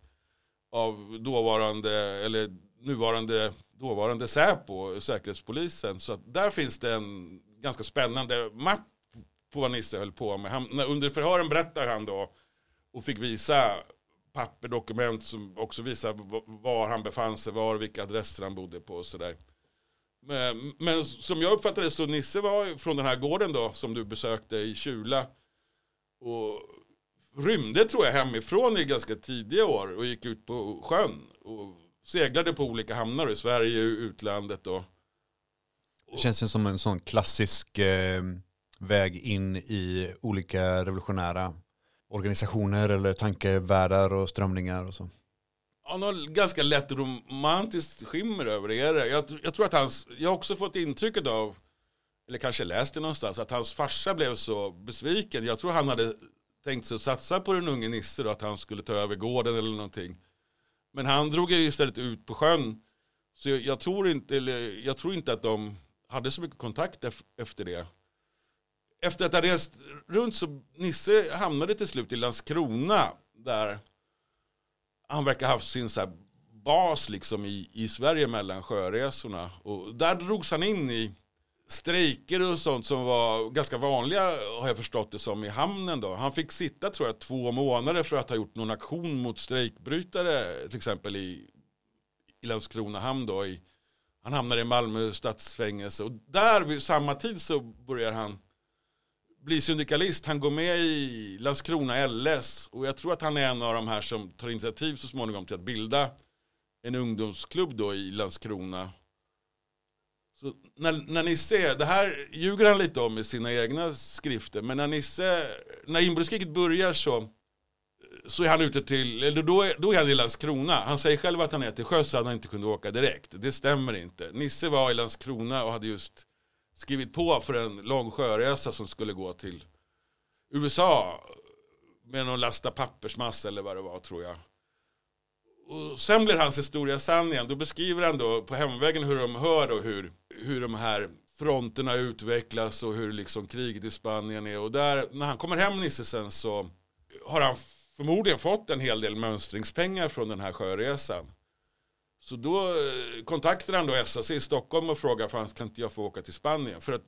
av dåvarande, eller nuvarande, dåvarande Säpo, Säkerhetspolisen. Så att där finns det en ganska spännande mapp på vad Nisse höll på med. Han, när, under förhören berättar han då och fick visa papper, dokument som också visar var han befann sig, var, vilka adresser han bodde på och sådär. Men, men som jag uppfattade det så Nisse var från den här gården då som du besökte i Kjula och rymde tror jag hemifrån i ganska tidiga år och gick ut på sjön och seglade på olika hamnar i Sverige och utlandet då. Det känns ju som en sån klassisk eh, väg in i olika revolutionära organisationer eller tankevärldar och strömningar och så. Han har ganska lätt romantiskt skimmer över det. Jag, jag tror att hans, jag har också fått intrycket av, eller kanske läst det någonstans, att hans farsa blev så besviken. Jag tror han hade tänkt sig att satsa på den unge Nisse då, att han skulle ta över gården eller någonting. Men han drog ju istället ut på sjön. Så jag, jag, tror inte, eller, jag tror inte att de hade så mycket kontakt efter det. Efter att ha rest runt så Nisse hamnade till slut i Landskrona där han verkar ha haft sin så här bas liksom i, i Sverige mellan sjöresorna. Och där drogs han in i strejker och sånt som var ganska vanliga har jag förstått det som i hamnen då. Han fick sitta tror jag två månader för att ha gjort någon aktion mot strejkbrytare till exempel i, i Landskrona hamn då. I, han hamnade i Malmö stadsfängelse och där vid samma tid så börjar han bli syndikalist. Han går med i Landskrona LS och jag tror att han är en av de här som tar initiativ så småningom till att bilda en ungdomsklubb då i Landskrona. Så när, när Nisse, det här ljuger han lite om i sina egna skrifter, men när Nisse, när inbördeskriget börjar så, så är han ute till, eller då är, då är han i Landskrona. Han säger själv att han är till sjöss så han inte kunde åka direkt. Det stämmer inte. Nisse var i Landskrona och hade just skrivit på för en lång sjöresa som skulle gå till USA med någon lasta pappersmassa eller vad det var tror jag. Och sen blir hans historia sann igen. Då beskriver han då på hemvägen hur de hör och hur, hur de här fronterna utvecklas och hur liksom kriget i Spanien är. Och där, när han kommer hem Nisse sen så har han förmodligen fått en hel del mönstringspengar från den här sjöresan. Så då eh, kontaktar han då SAC i Stockholm och frågar fan kan inte jag få åka till Spanien? För att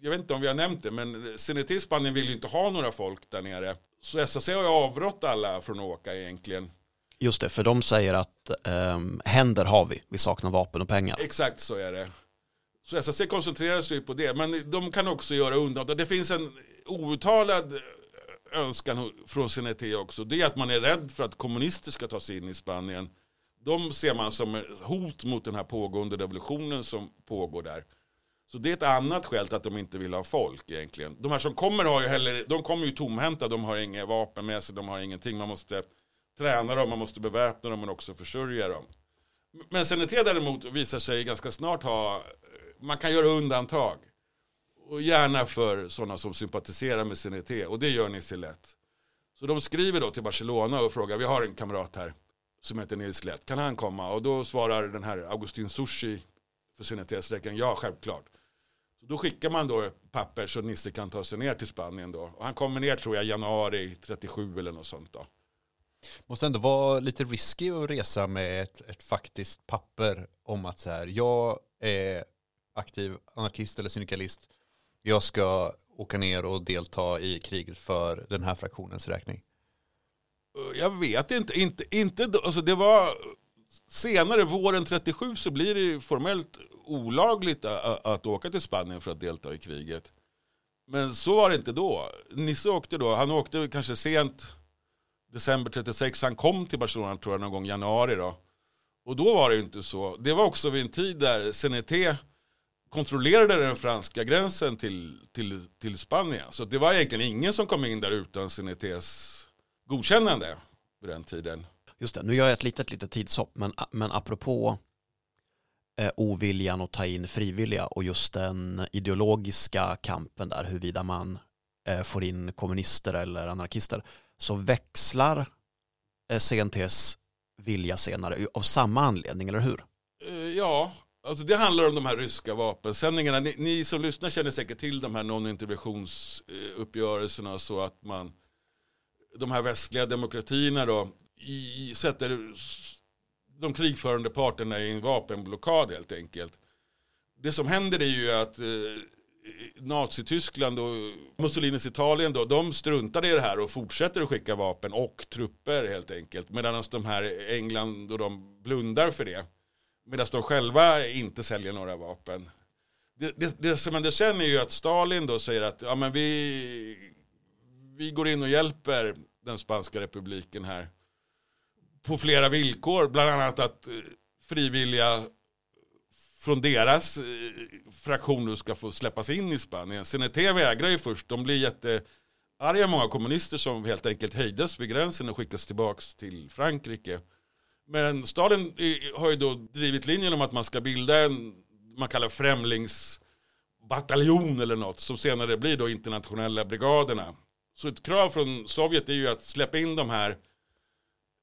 jag vet inte om vi har nämnt det, men CNT i Spanien vill ju inte ha några folk där nere. Så SAC har ju avrått alla från att åka egentligen. Just det, för de säger att ehm, händer har vi, vi saknar vapen och pengar. Exakt så är det. Så SAC koncentrerar sig på det, men de kan också göra undantag. Det finns en outtalad eh, önskan från CNT också. Det är att man är rädd för att kommunister ska ta sig in i Spanien. De ser man som hot mot den här pågående revolutionen som pågår där. Så det är ett annat skäl till att de inte vill ha folk egentligen. De här som kommer har ju heller, de kommer ju tomhänta, de har inga vapen med sig, de har ingenting. Man måste träna dem, man måste beväpna dem men också försörja dem. Men CNT däremot visar sig ganska snart ha, man kan göra undantag. Och gärna för sådana som sympatiserar med CNT och det gör Nils lätt. Så de skriver då till Barcelona och frågar, vi har en kamrat här som heter Nils Lätt, kan han komma? Och då svarar den här Augustin Sushi för CNTs räkning, ja självklart. Så då skickar man då papper så Nisse kan ta sig ner till Spanien då. Och han kommer ner tror jag januari 37 eller något sånt då. Måste ändå vara lite risky att resa med ett, ett faktiskt papper om att så här, jag är aktiv anarkist eller syndikalist. Jag ska åka ner och delta i kriget för den här fraktionens räkning. Jag vet inte, inte, inte alltså det var senare, våren 37 så blir det formellt olagligt att, att åka till Spanien för att delta i kriget. Men så var det inte då. Nisse åkte då, han åkte kanske sent, december 36, han kom till Barcelona tror jag någon gång i januari då. Och då var det ju inte så. Det var också vid en tid där CNT kontrollerade den franska gränsen till, till, till Spanien. Så det var egentligen ingen som kom in där utan CNTs godkännande vid den tiden. Just det, nu gör jag ett litet, litet tidshopp, men, men apropå eh, oviljan att ta in frivilliga och just den ideologiska kampen där, huruvida man eh, får in kommunister eller anarkister, så växlar eh, CNTs vilja senare av samma anledning, eller hur? Eh, ja, alltså det handlar om de här ryska vapensändningarna. Ni, ni som lyssnar känner säkert till de här non-interventionsuppgörelserna så att man de här västliga demokratierna då i, sätter de krigförande parterna i en vapenblockad helt enkelt. Det som händer är ju att eh, Nazityskland och Mussolinis Italien då, de struntade i det här och fortsätter att skicka vapen och trupper helt enkelt. Medan de här England och de blundar för det. Medan de själva inte säljer några vapen. Det, det, det som händer sen är ju att Stalin då säger att ja, men vi, vi går in och hjälper den spanska republiken här. På flera villkor, bland annat att eh, frivilliga från deras eh, fraktion nu ska få släppas in i Spanien. CNT vägrar ju först, de blir jättearga många kommunister som helt enkelt hejdas vid gränsen och skickas tillbaks till Frankrike. Men Stalin eh, har ju då drivit linjen om att man ska bilda en, man kallar främlingsbataljon eller något, som senare blir då internationella brigaderna. Så ett krav från Sovjet är ju att släppa in de här,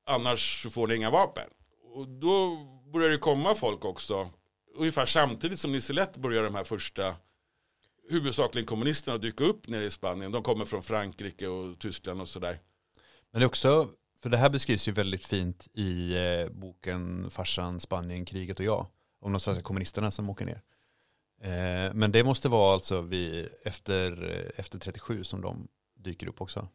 annars får ni inga vapen. Och då börjar det komma folk också, ungefär samtidigt som Nisse börjar de här första huvudsakligen kommunisterna dyka upp nere i Spanien. De kommer från Frankrike och Tyskland och sådär. Men det är också, för det här beskrivs ju väldigt fint i eh, boken Farsan, Spanien, kriget och jag. Om de svenska kommunisterna som åker ner. Eh, men det måste vara alltså vi, efter, eh, efter 37 som de dyker upp också.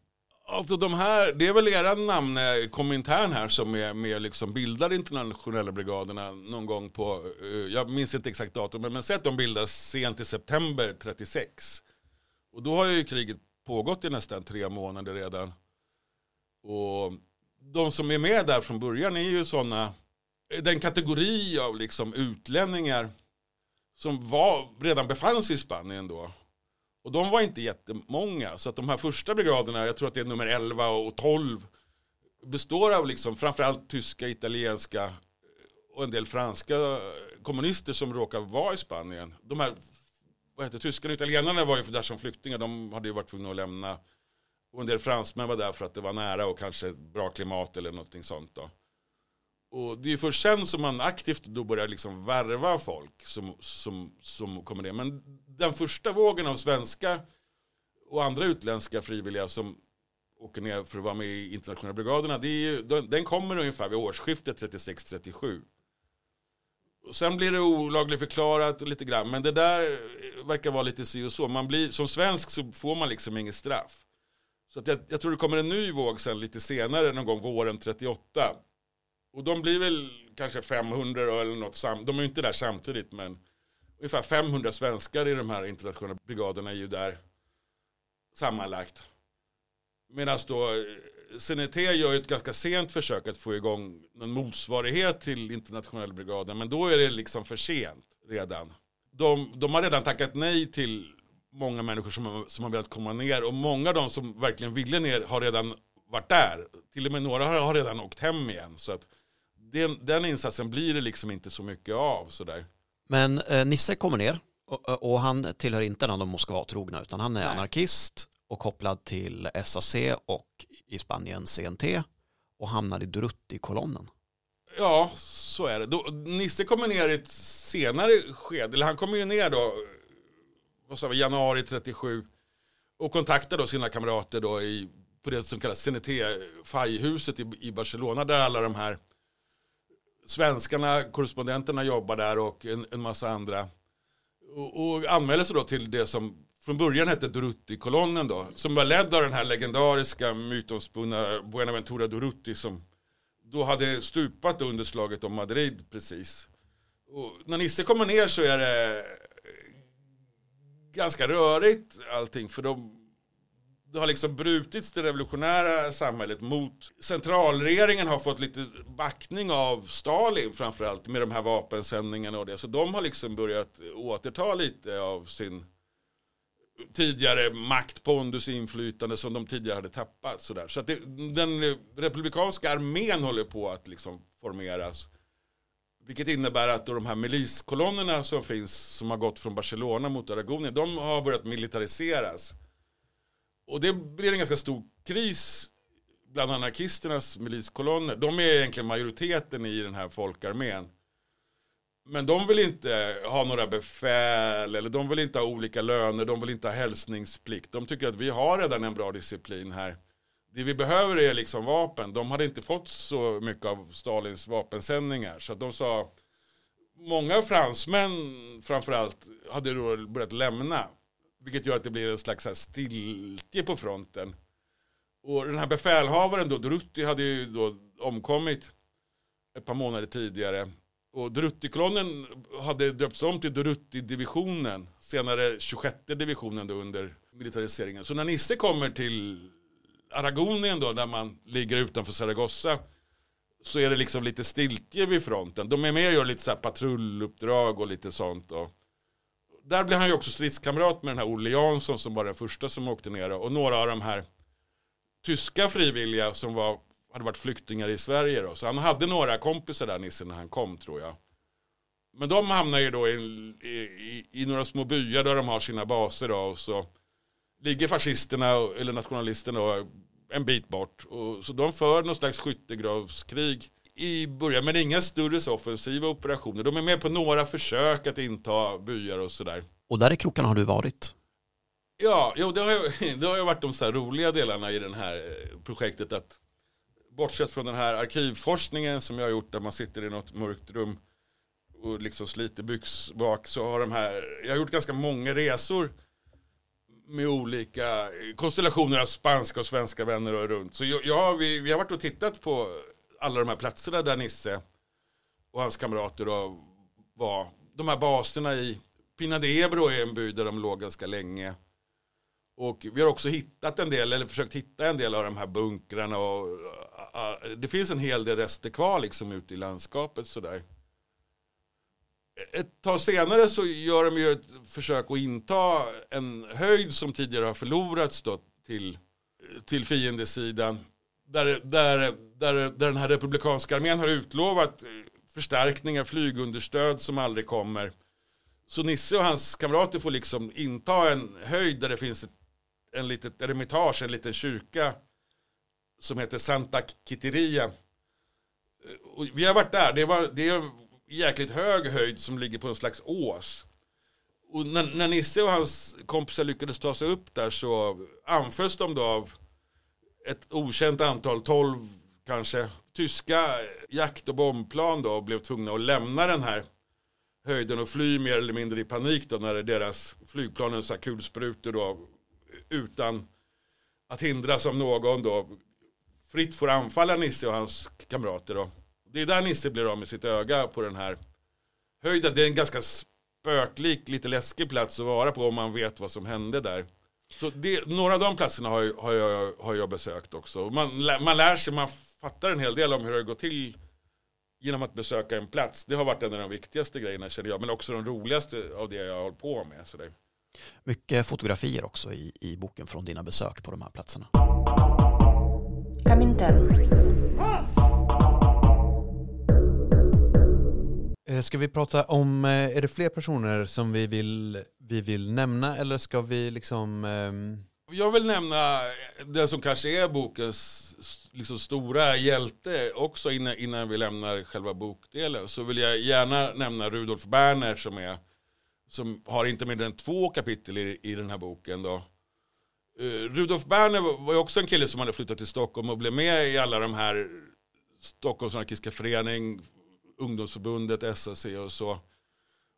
Alltså de här, det är väl era namn, eh, Komintern här som är med liksom bildar internationella brigaderna någon gång på, eh, jag minns inte exakt datum, men, men säg att de bildas sent i september 36. Och då har ju kriget pågått i nästan tre månader redan. Och de som är med där från början är ju sådana, eh, den kategori av liksom utlänningar som var, redan befann sig i Spanien då. Och de var inte jättemånga. Så att de här första brigaderna, jag tror att det är nummer 11 och 12, består av liksom framförallt tyska, italienska och en del franska kommunister som råkar vara i Spanien. De här vad heter, tyskarna och italienarna var ju där som flyktingar, de hade ju varit tvungna att lämna. Och en del fransmän var där för att det var nära och kanske bra klimat eller någonting sånt då. Och det är först sen som man aktivt då börjar liksom värva folk som, som, som kommer ner. Men den första vågen av svenska och andra utländska frivilliga som åker ner för att vara med i internationella brigaderna, det är ju, den, kommer ungefär vid årsskiftet 36-37. Sen blir det olagligt förklarat lite grann, men det där verkar vara lite si och så. Man blir, som svensk så får man liksom inget straff. Så att jag, jag tror det kommer en ny våg sen lite senare, någon gång våren 38. Och de blir väl kanske 500 eller något sam- De är ju inte där samtidigt men ungefär 500 svenskar i de här internationella brigaderna är ju där sammanlagt. Medan då eh, CNT gör ju ett ganska sent försök att få igång en motsvarighet till internationella brigaden. Men då är det liksom för sent redan. De, de har redan tackat nej till många människor som, har- som har velat komma ner. Och många av de som verkligen ville ner har redan varit där. Till och med några har, har redan åkt hem igen. Så att den, den insatsen blir det liksom inte så mycket av sådär. Men eh, Nisse kommer ner och, och han tillhör inte de Moskva-trogna utan han är Nej. anarkist och kopplad till SAC och i Spanien CNT och hamnar i Durruti-kolonnen. Ja, så är det. Då, Nisse kommer ner i ett senare skede, eller han kommer ju ner då, vad sa vi, januari 37 och kontaktar då sina kamrater då i, på det som kallas CNT Fajhuset i, i Barcelona där alla de här svenskarna, korrespondenterna jobbar där och en, en massa andra. Och, och anmäler sig då till det som från början hette Durruti-kolonnen då, som var ledd av den här legendariska mytomspunna Buenaventura Durruti som då hade stupat under slaget om Madrid precis. Och när Nisse kommer ner så är det ganska rörigt allting för de det har liksom brutits det revolutionära samhället mot centralregeringen har fått lite backning av Stalin framförallt med de här vapensändningarna och det. Så de har liksom börjat återta lite av sin tidigare makt, pondus, inflytande som de tidigare hade tappat. Sådär. Så att det, den republikanska armén håller på att liksom formeras. Vilket innebär att då de här miliskolonnerna som finns, som har gått från Barcelona mot Aragonien, de har börjat militariseras. Och det blir en ganska stor kris bland anarkisternas miliskolonner. De är egentligen majoriteten i den här folkarmén. Men de vill inte ha några befäl eller de vill inte ha olika löner, de vill inte ha hälsningsplikt. De tycker att vi har redan en bra disciplin här. Det vi behöver är liksom vapen. De hade inte fått så mycket av Stalins vapensändningar. Så att de sa, många fransmän framförallt hade då börjat lämna. Vilket gör att det blir en slags här stiltje på fronten. Och den här befälhavaren då, Drutti, hade ju då omkommit ett par månader tidigare. Och Drutti-kolonnen hade döpts om till Drutti-divisionen, senare 26 divisionen då under militariseringen. Så när Nisse kommer till Aragonien då, där man ligger utanför Zaragoza, så är det liksom lite stiltje vid fronten. De är med och gör lite så här patrulluppdrag och lite sånt. Och där blev han ju också stridskamrat med den här Olle Jansson som var den första som åkte ner. Och några av de här tyska frivilliga som var, hade varit flyktingar i Sverige. Då. Så han hade några kompisar där Nisse när han kom tror jag. Men de hamnar ju då i, i, i, några små byar där de har sina baser. Då, och så ligger fascisterna eller nationalisterna då en bit bort. Och, så de för någon slags skyttegravskrig i början. Men inga större så offensiva operationer. De är med på några försök att inta byar och sådär. Och där i krokarna har du varit. Ja, jo, det, har ju, det har ju varit de så här roliga delarna i det här eh, projektet. att Bortsett från den här arkivforskningen som jag har gjort där man sitter i något mörkt rum och liksom sliter byxbak så har de här, jag har gjort ganska många resor med olika konstellationer av spanska och svenska vänner och runt. Så jag, jag, vi, vi har varit och tittat på alla de här platserna där Nisse och hans kamrater då var. De här baserna i Pina de Ebro är en by där de låg ganska länge. Och vi har också hittat en del, eller försökt hitta en del av de här bunkrarna. Och, uh, uh, det finns en hel del rester kvar liksom ute i landskapet sådär. Ett tag senare så gör de ju ett försök att inta en höjd som tidigare har förlorats då till, till fiendesidan. Där, där, där, där den här republikanska armén har utlovat förstärkningar, flygunderstöd som aldrig kommer. Så Nisse och hans kamrater får liksom inta en höjd där det finns ett, en litet eremitage, en liten kyrka som heter Santa Kitteria. Och vi har varit där, det, var, det är en jäkligt hög höjd som ligger på en slags ås. Och när, när Nisse och hans kompisar lyckades ta sig upp där så anfölls de då av ett okänt antal, 12 kanske, tyska jakt och bombplan då blev tvungna att lämna den här höjden och fly mer eller mindre i panik då när deras flygplan, så kulsprutor då utan att hindras av någon då fritt får anfalla Nisse och hans kamrater då. Det är där Nisse blir av med sitt öga på den här höjden. Det är en ganska spöklik, lite läskig plats att vara på om man vet vad som hände där. Så det, några av de platserna har, jag- har, jag, har jag besökt också. Man, man lär sig, man fattar en hel del om hur det går till genom att besöka en plats. Det har varit en av de viktigaste grejerna känner jag, men också de roligaste av det jag har hållit på med. Så det, Mycket fotografier också i, i boken från dina besök på de här platserna. Comintern. Eh, ska vi prata om, eh, är det fler personer som vi vill, vi vill nämna eller ska vi liksom Um... Jag vill nämna den som kanske är bokens liksom stora hjälte också innan, innan vi lämnar själva bokdelen. Så vill jag gärna nämna Rudolf Berner som, är, som har inte mindre än två kapitel i, i den här boken. Då. Eh, Rudolf Berner var var ju också en kille som hade flyttat till Stockholm och blev med i alla de här Stockholms anarkistiska förening, ungdomsförbundet, SAC och så.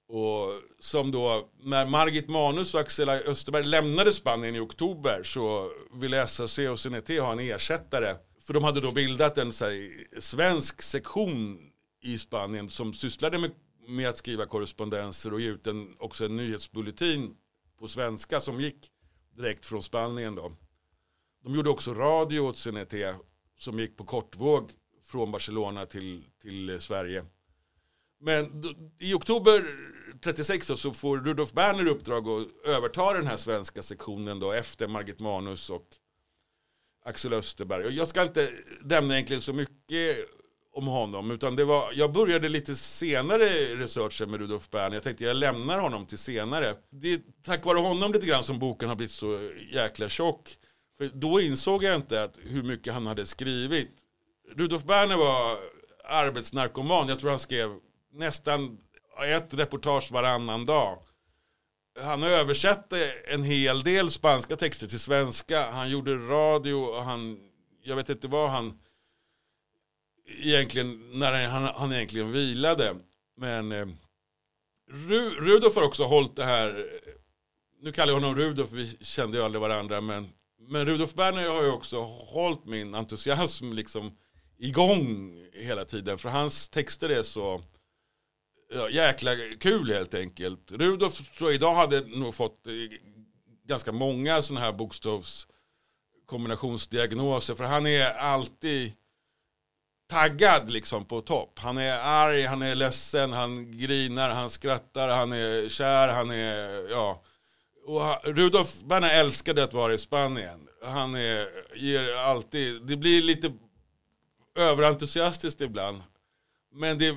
Och som då, när Margit Manus och Axel Österberg lämnade Spanien i oktober så ville SAC och CNT ha en ersättare. För de hade då bildat en här, svensk sektion i Spanien som sysslade med, med att skriva korrespondenser och ge ut en, också en nyhetsbulletin på svenska som gick direkt från Spanien då. De gjorde också radio åt CNT som gick på kortvåg från Barcelona till, till eh, Sverige. Men i oktober 36 då, så får Rudolf Berner uppdrag att överta den här svenska sektionen då efter Margit Manus och Axel Österberg. Och jag ska inte nämna egentligen så mycket om honom utan det var, jag började lite senare researchen med Rudolf Berner. Jag tänkte jag lämnar honom till senare. Det är tack vare honom lite grann som boken har blivit så jäkla tjock. För då insåg jag inte att hur mycket han hade skrivit. Rudolf Berner var arbetsnarkoman. Jag tror han skrev nästan ett reportage varannan dag. Han översatte en hel del spanska texter till svenska. Han gjorde radio och han, jag vet inte vad han egentligen, när han, han egentligen vilade. Men eh, Ru, Rudolf har också hållit det här, nu kallar jag honom Rudolf, vi kände ju aldrig varandra, men, men Rudolf Berner har ju också hållit min entusiasm liksom igång hela tiden. För hans texter är så ja, jäkla kul helt enkelt. Rudolf tror jag idag hade nog fått eh, ganska många sådana här bokstavskombinationsdiagnoser. För han är alltid taggad liksom på topp. Han är arg, han är ledsen, han grinar, han skrattar, han är kär, han är, ja. Och han, Rudolf Berner älskade att vara i Spanien. Han är, ger alltid, det blir lite överentusiastiskt ibland. Men det är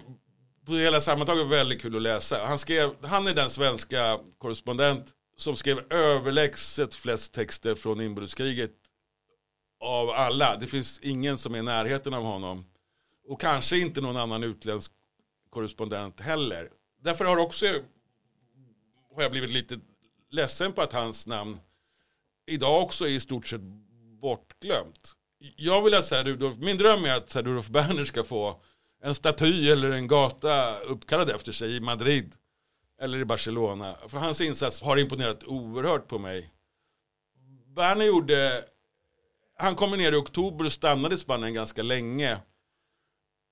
på det hela sammantaget väldigt kul att läsa. Han, skrev, han är den svenska korrespondent som skrev överlägset flest texter från inbördeskriget av alla. Det finns ingen som är i närheten av honom. Och kanske inte någon annan utländsk korrespondent heller. Därför har också har jag blivit lite ledsen på att hans namn idag också är i stort sett bortglömt. Jag vill att så här, Rudolf, min dröm är att så här, Rudolf Berner ska få en staty eller en gata uppkallad efter sig i Madrid eller i Barcelona. För hans insats har imponerat oerhört på mig. Berner gjorde, han kom ner i oktober och stannade i Spanien ganska länge.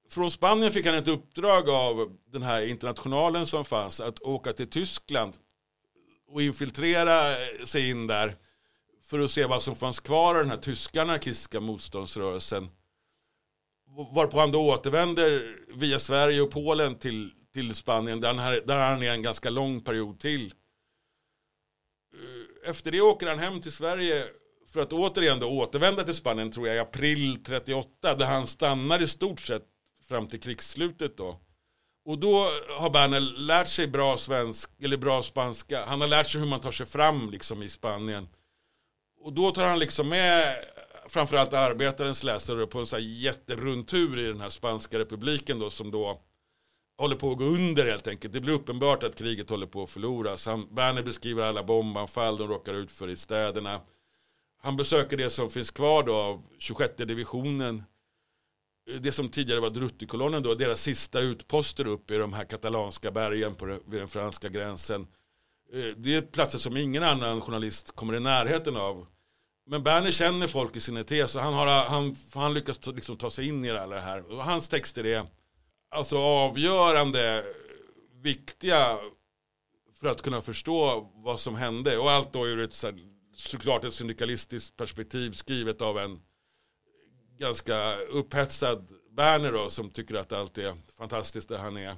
Från Spanien fick han ett uppdrag av den här internationalen som fanns att åka till Tyskland och infiltrera sig in där för att se vad som fanns kvar av den här tyska anarkistiska motståndsrörelsen. Varpå han då återvänder via Sverige och Polen till, till Spanien där han, här, där han är en ganska lång period till. Eh, efter det åker han hem till Sverige för att återigen då återvända till Spanien tror jag i april 38 där han stannar i stort sett fram till krigsslutet då. Och då har Berner lärt sig bra svensk, eller bra spanska. Han har lärt sig hur man tar sig fram liksom i Spanien. Och då tar han liksom med framförallt arbetarens läsare på en så här jätterundtur i den här spanska republiken då som då håller på att gå under helt enkelt. Det blir uppenbart att kriget håller på att förloras. Han, Berner beskriver alla bombanfall de råkar ut för i städerna. Han besöker det som finns kvar då av 26 divisionen. Det som tidigare var Druttikolonnen då, deras sista utposter upp i de här katalanska bergen på, vid den franska gränsen. Eh, det är platser som ingen annan journalist kommer i närheten av. Men Berner känner folk i sin så han, har, han, han lyckas ta- liksom ta sig in i alla det här. Och hans texter är alltså avgörande, viktiga för att kunna förstå vad som hände. Och allt då ur ett så här såklart ett syndikalistiskt perspektiv skrivet av en ganska upphetsad Berner då, som tycker att allt är fantastiskt där han är.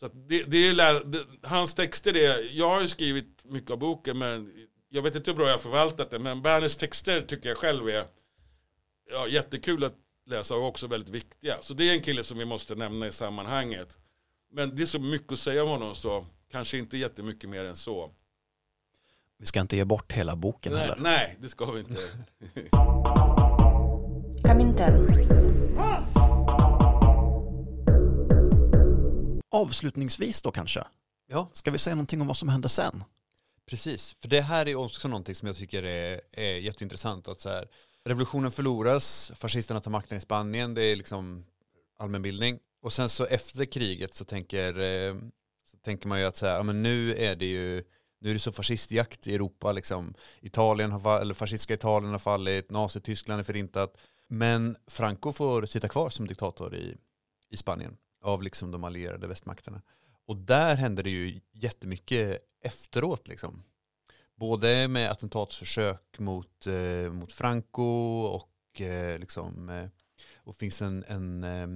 Så att det, det är det, hans texter, det, jag har ju skrivit mycket av boken men jag vet inte hur bra jag har förvaltat det men Berners texter tycker jag själv är ja, jättekul att läsa och också väldigt viktiga. Så det är en kille som vi måste nämna i sammanhanget. Men det är så mycket att säga om honom så kanske inte jättemycket mer än så. Vi ska inte ge bort hela boken Nej, heller. nej, det ska vi inte. Avslutningsvis då kanske, Ja, ska vi säga någonting om vad som hände sen? precis. För det här är också någonting som jag tycker är, är jätteintressant. Att så här, revolutionen förloras, fascisterna tar makten i Spanien, det är liksom allmänbildning. Och sen så efter kriget så tänker, eh, så tänker man ju att så här, ja, men nu är det ju nu är det så fascistjakt i Europa liksom. Italien har fall, eller fascistiska Italien har fallit, Nazityskland är förintat. Men Franco får sitta kvar som diktator i, i Spanien av liksom de allierade västmakterna. Och där hände det ju jättemycket efteråt liksom. Både med attentatsförsök mot, eh, mot Franco och eh, liksom eh, och finns en, en, eh,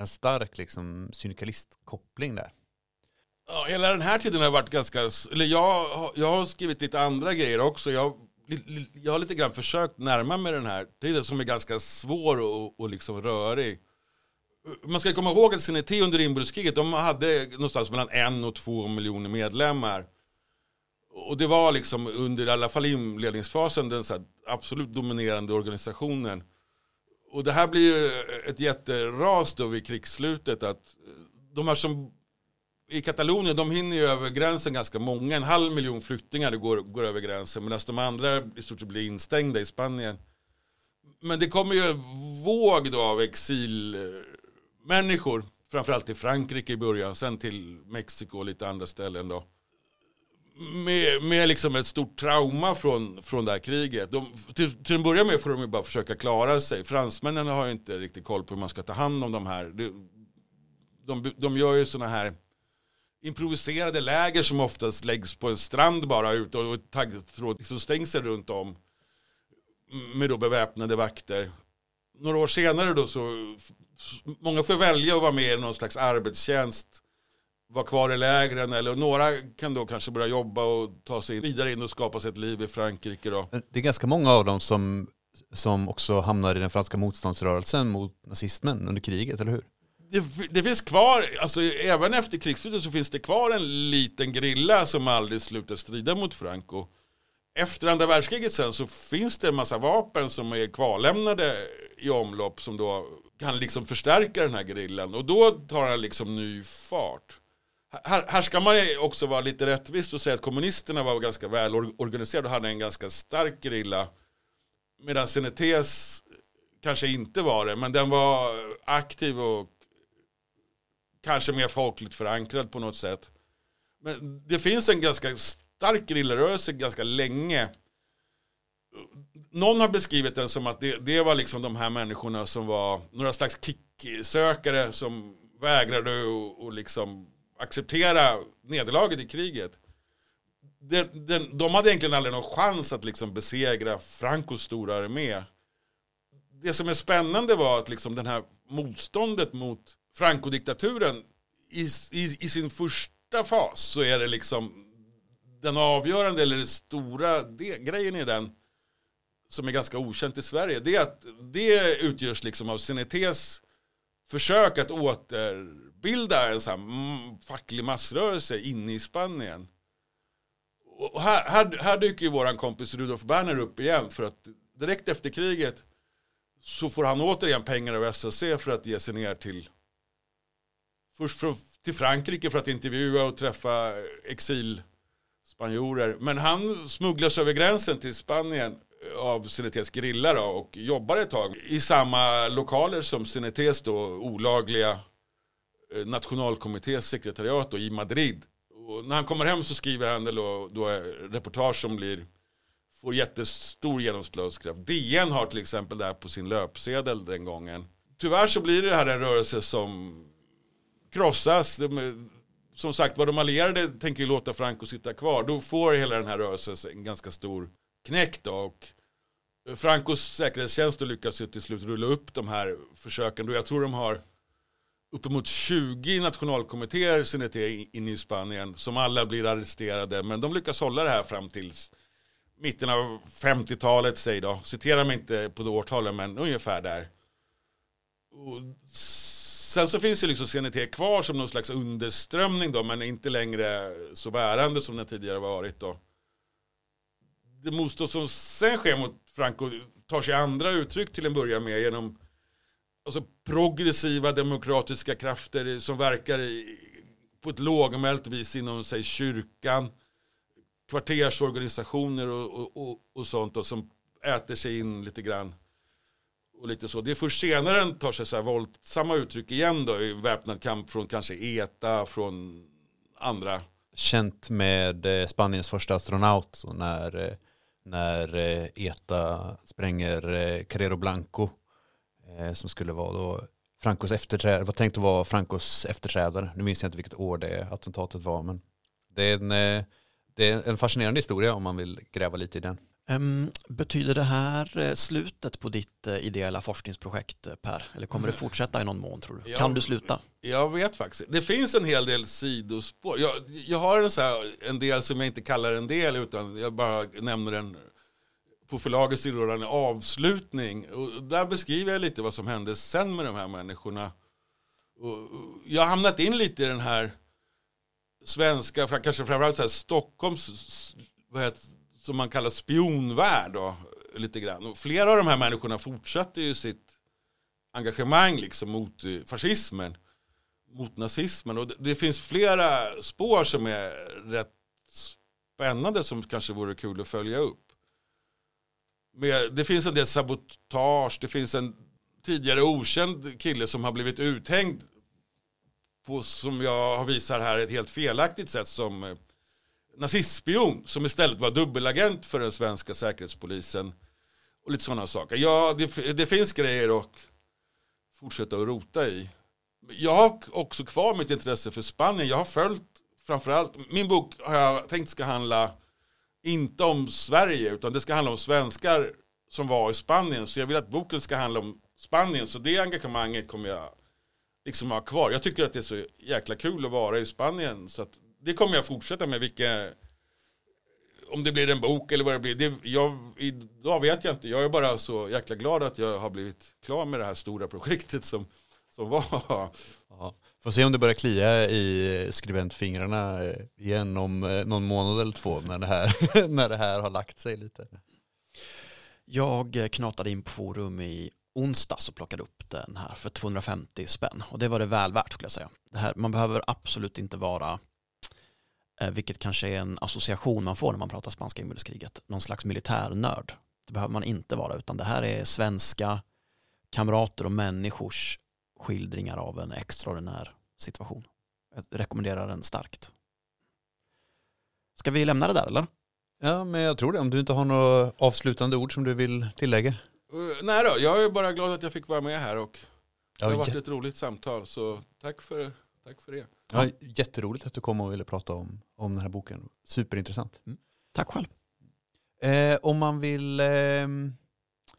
en stark liksom syndikalistkoppling där. Ja, hela den här tiden har varit ganska, eller jag, har- jag har skrivit lite andra grejer också. Jag, jag har lite grann försökt närma mig den här tiden som är ganska svår och, och liksom rörig. Man ska komma ihåg att CNT under inbördeskriget, de hade någonstans mellan en och två miljoner medlemmar. Och det var liksom under i alla fall inledningsfasen den så här absolut dominerande organisationen. Och det här blir ju ett jätteras då vid krigsslutet att de här som i Katalonien, de hinner ju över gränsen ganska många. En halv miljon flyktingar går, går över gränsen. Medan de andra i stort sett blir instängda i Spanien. Men det kommer ju en våg då av exil människor, Framförallt i Frankrike i början. Sen till Mexiko och lite andra ställen då. Med, med liksom ett stort trauma från, från det här kriget. De, till, till en början med får de ju bara försöka klara sig. Fransmännen har ju inte riktigt koll på hur man ska ta hand om de här. De, de, de gör ju sådana här improviserade läger som oftast läggs på en strand bara ut och taggtråd liksom stängsel runt om med då beväpnade vakter. Några år senare då så många får välja att vara med i någon slags arbetstjänst vara kvar i lägren eller några kan då kanske börja jobba och ta sig vidare in och skapa sig ett liv i Frankrike då. Det är ganska många av dem som, som också hamnar i den franska motståndsrörelsen mot nazismen under kriget, eller hur? det, det finns kvar, alltså även efter krigsslutet så finns det kvar en liten grilla som aldrig slutar strida mot Franco. Efter andra världskriget sen så finns det en massa vapen som är kvarlämnade i omlopp som då kan liksom förstärka den här grillen och då tar den liksom ny fart. Här, här ska man ju också vara lite rättvis och säga att kommunisterna var ganska väl organiserade och hade en ganska stark grilla. Medan CNTs kanske inte var det, men den var aktiv och kanske mer folkligt förankrad på något sätt. Men det finns en ganska stark grillarrörelse ganska länge. Någon har beskrivit den som att det, det var liksom de här människorna som var några slags kicksökare som vägrade att och liksom acceptera nederlaget i kriget. Den, den, de hade egentligen aldrig någon chans att liksom besegra Francos stora armé. Det som är spännande var att liksom den här motståndet mot Franco-diktaturen i, i, i sin första fas så är det liksom den avgörande eller den stora grejen i den som är ganska okänt i Sverige det är att det utgörs liksom av CNTs försök att återbilda en sån här facklig massrörelse inne i Spanien. Och här, här, här dyker ju våran kompis Rudolf Berner upp igen för att direkt efter kriget så får han återigen pengar av SAC för att ge sig ner till först från, till Frankrike för att intervjua och träffa exilspanjorer. Men han smugglas över gränsen till Spanien av Cinetes grillar och jobbar ett tag i samma lokaler som Cinetes då olagliga eh, nationalkommittés sekretariat då, i Madrid. Och när han kommer hem så skriver han då, då reportage som blir får jättestor genomslagskraft. DN har till exempel det här på sin löpsedel den gången. Tyvärr så blir det här en rörelse som krossas. De, som sagt vad de allierade tänker låta Franco sitta kvar. Då får hela den här rörelsen en ganska stor knäckt. Då, och Francos säkerhetstjänst lyckas ju till slut rulla upp de här försöken. Då jag tror de har uppemot 20 nationalkommittéer CNT inne i Spanien som alla blir arresterade. Men de lyckas hålla det här fram till mitten av 50-talet, säg då. Citera mig inte på det årtalet, men ungefär där. Och sen så finns ju liksom CNT kvar som någon slags underströmning då, men inte längre så bärande som den tidigare varit då. Det motstånd som sen sker mot Franco tar sig andra uttryck till en början med genom alltså, progressiva demokratiska krafter som verkar i, på ett lågmält vis inom sig kyrkan, kvartersorganisationer och, och, och, och sånt och som äter sig in lite grann. Och lite så. Det är först senare den tar sig så här våldsamma uttryck igen då i väpnad kamp från kanske ETA, från andra. Känt med eh, Spaniens första astronaut när, eh, när eh, ETA spränger eh, Carrero Blanco eh, som skulle vara då Francos efterträdare, var tänkt att vara Francos efterträdare. Nu minns jag inte vilket år det attentatet var men det är en, det är en fascinerande historia om man vill gräva lite i den. Ehm, betyder det här eh, slutet på ditt eh, ideella forskningsprojekt eh, Per? Eller kommer det fortsätta i någon mån tror du? Ja. Kan du sluta? Jag vet faktiskt. Det finns en hel del sidospår. Jag, jag har en, så här, en del som jag inte kallar en del utan jag bara nämner en på förlagets sidor en avslutning. Och där beskriver jag lite vad som hände sen med de här människorna. Och jag har hamnat in lite i den här svenska, kanske framförallt så här Stockholms, vad heter, som man kallar spionvärld då, lite grann. Och flera av de här människorna fortsatte ju sitt engagemang liksom mot eh, fascismen, mot nazismen. Och det, det finns flera spår som är rätt spännande som kanske vore kul att följa upp. Men det finns en del sabotage, det finns en tidigare okänd kille som har blivit uthängd på, som jag har visat här, ett helt felaktigt sätt som eh, nazistspion som istället var dubbelagent för den svenska säkerhetspolisen och lite sådana saker. Ja, det, det finns grejer att fortsätta att rota i. Jag har också kvar mitt intresse för Spanien. Jag har följt framförallt, min bok har jag tänkt ska handla inte om Sverige utan det ska handla om svenskar som var i Spanien. Så jag vill att boken ska handla om Spanien. Så det engagemanget kommer jag liksom ha kvar. Jag tycker att det är så jäkla kul att vara i Spanien. Så att det kommer jag fortsätta med. Vilka, om det blir en bok eller vad det blir. Det, jag, idag vet jag inte. Jag är bara så jäkla glad att jag har blivit klar med det här stora projektet som, som var. Ja. Får se om det börjar klia i skribentfingrarna igen om eh, någon månad eller två när det här, när det här har lagt sig lite. Jag knatade in på forum i onsdags och plockade upp den här för 250 spänn. Och det var det väl värt skulle jag säga. Det här, man behöver absolut inte vara, vilket kanske är en association man får när man pratar spanska inbördeskriget, någon slags militärnörd. Det behöver man inte vara, utan det här är svenska kamrater och människors skildringar av en extraordinär situation. Jag rekommenderar den starkt. Ska vi lämna det där eller? Ja, men jag tror det. Om du inte har några avslutande ord som du vill tillägga. Uh, nej då, jag är bara glad att jag fick vara med här och det har varit ett roligt samtal. Så tack för, tack för det. ja, jätteroligt att du kom och ville prata om, om den här boken. Superintressant. Tack själv. Eh, om man vill eh,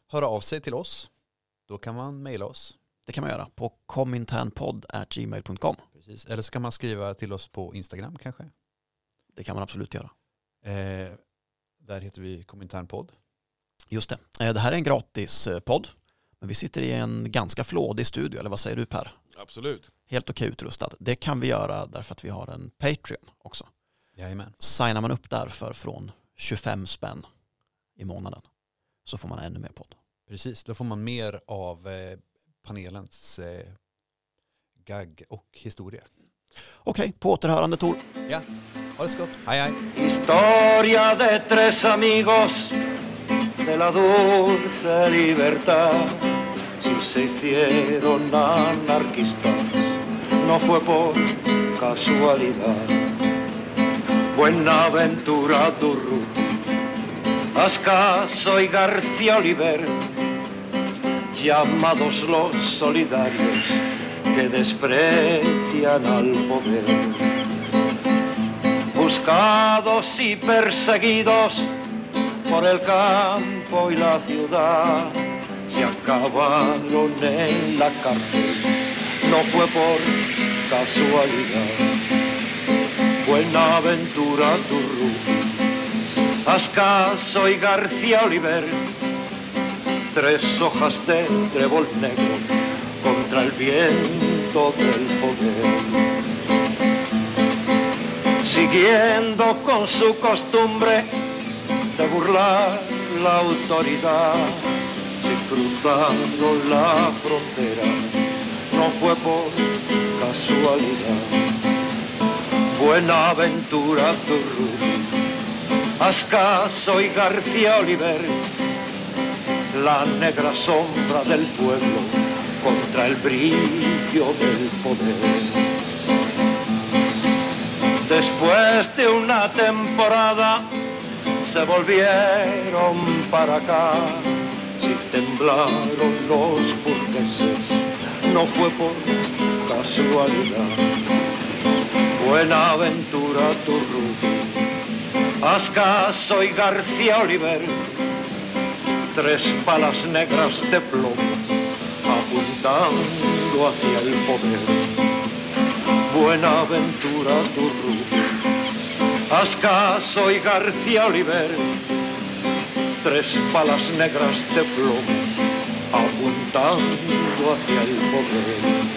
höra av sig till oss, då kan man mejla oss. Det kan man göra på kominternpodd.gmail.com. Precis. Eller så kan man skriva till oss på Instagram kanske. Det kan man absolut göra. Eh, där heter vi Kominternpodd. Just det. Eh, Det här är en gratis eh, podd. Men vi sitter i en ganska flådig studio, eller vad säger du Per? Absolut. Helt okej utrustad. Det kan vi göra därför att vi har en Patreon också. Jajamän. Signar man upp därför från 25 spänn i månaden så får man ännu mer podd. Precis, då får man mer av eh, panelens eh, gagg och historia. Okej, på återhörande Tor. Ja, ha det så gott. Hej hej. Historia de tres amigos de la dulce libertad. Se hicieron anarquistas, no fue por casualidad. Buenaventura Durru, Ascaso y García Oliver, llamados los solidarios que desprecian al poder buscados y perseguidos por el campo y la ciudad acabaron en la cárcel. No fue por casualidad. Buenaventura Turru, Ascaso y García Oliver, tres hojas de trébol negro contra el viento del poder. Siguiendo con su costumbre de burlar la autoridad, cruzando la frontera no fue por casualidad. Buenaventura Turru, Ascaso y García Oliver, la negra sombra del pueblo contra el brillo del poder. Después de una temporada se volvieron para acá, temblaron los burgueses, no fue por casualidad. Buenaventura Turru, Ascaso y García Oliver, tres palas negras de plomo apuntando hacia el poder. Buenaventura Turru, Ascaso y García Oliver, tres palas negras de plomo apuntando hacia el poder.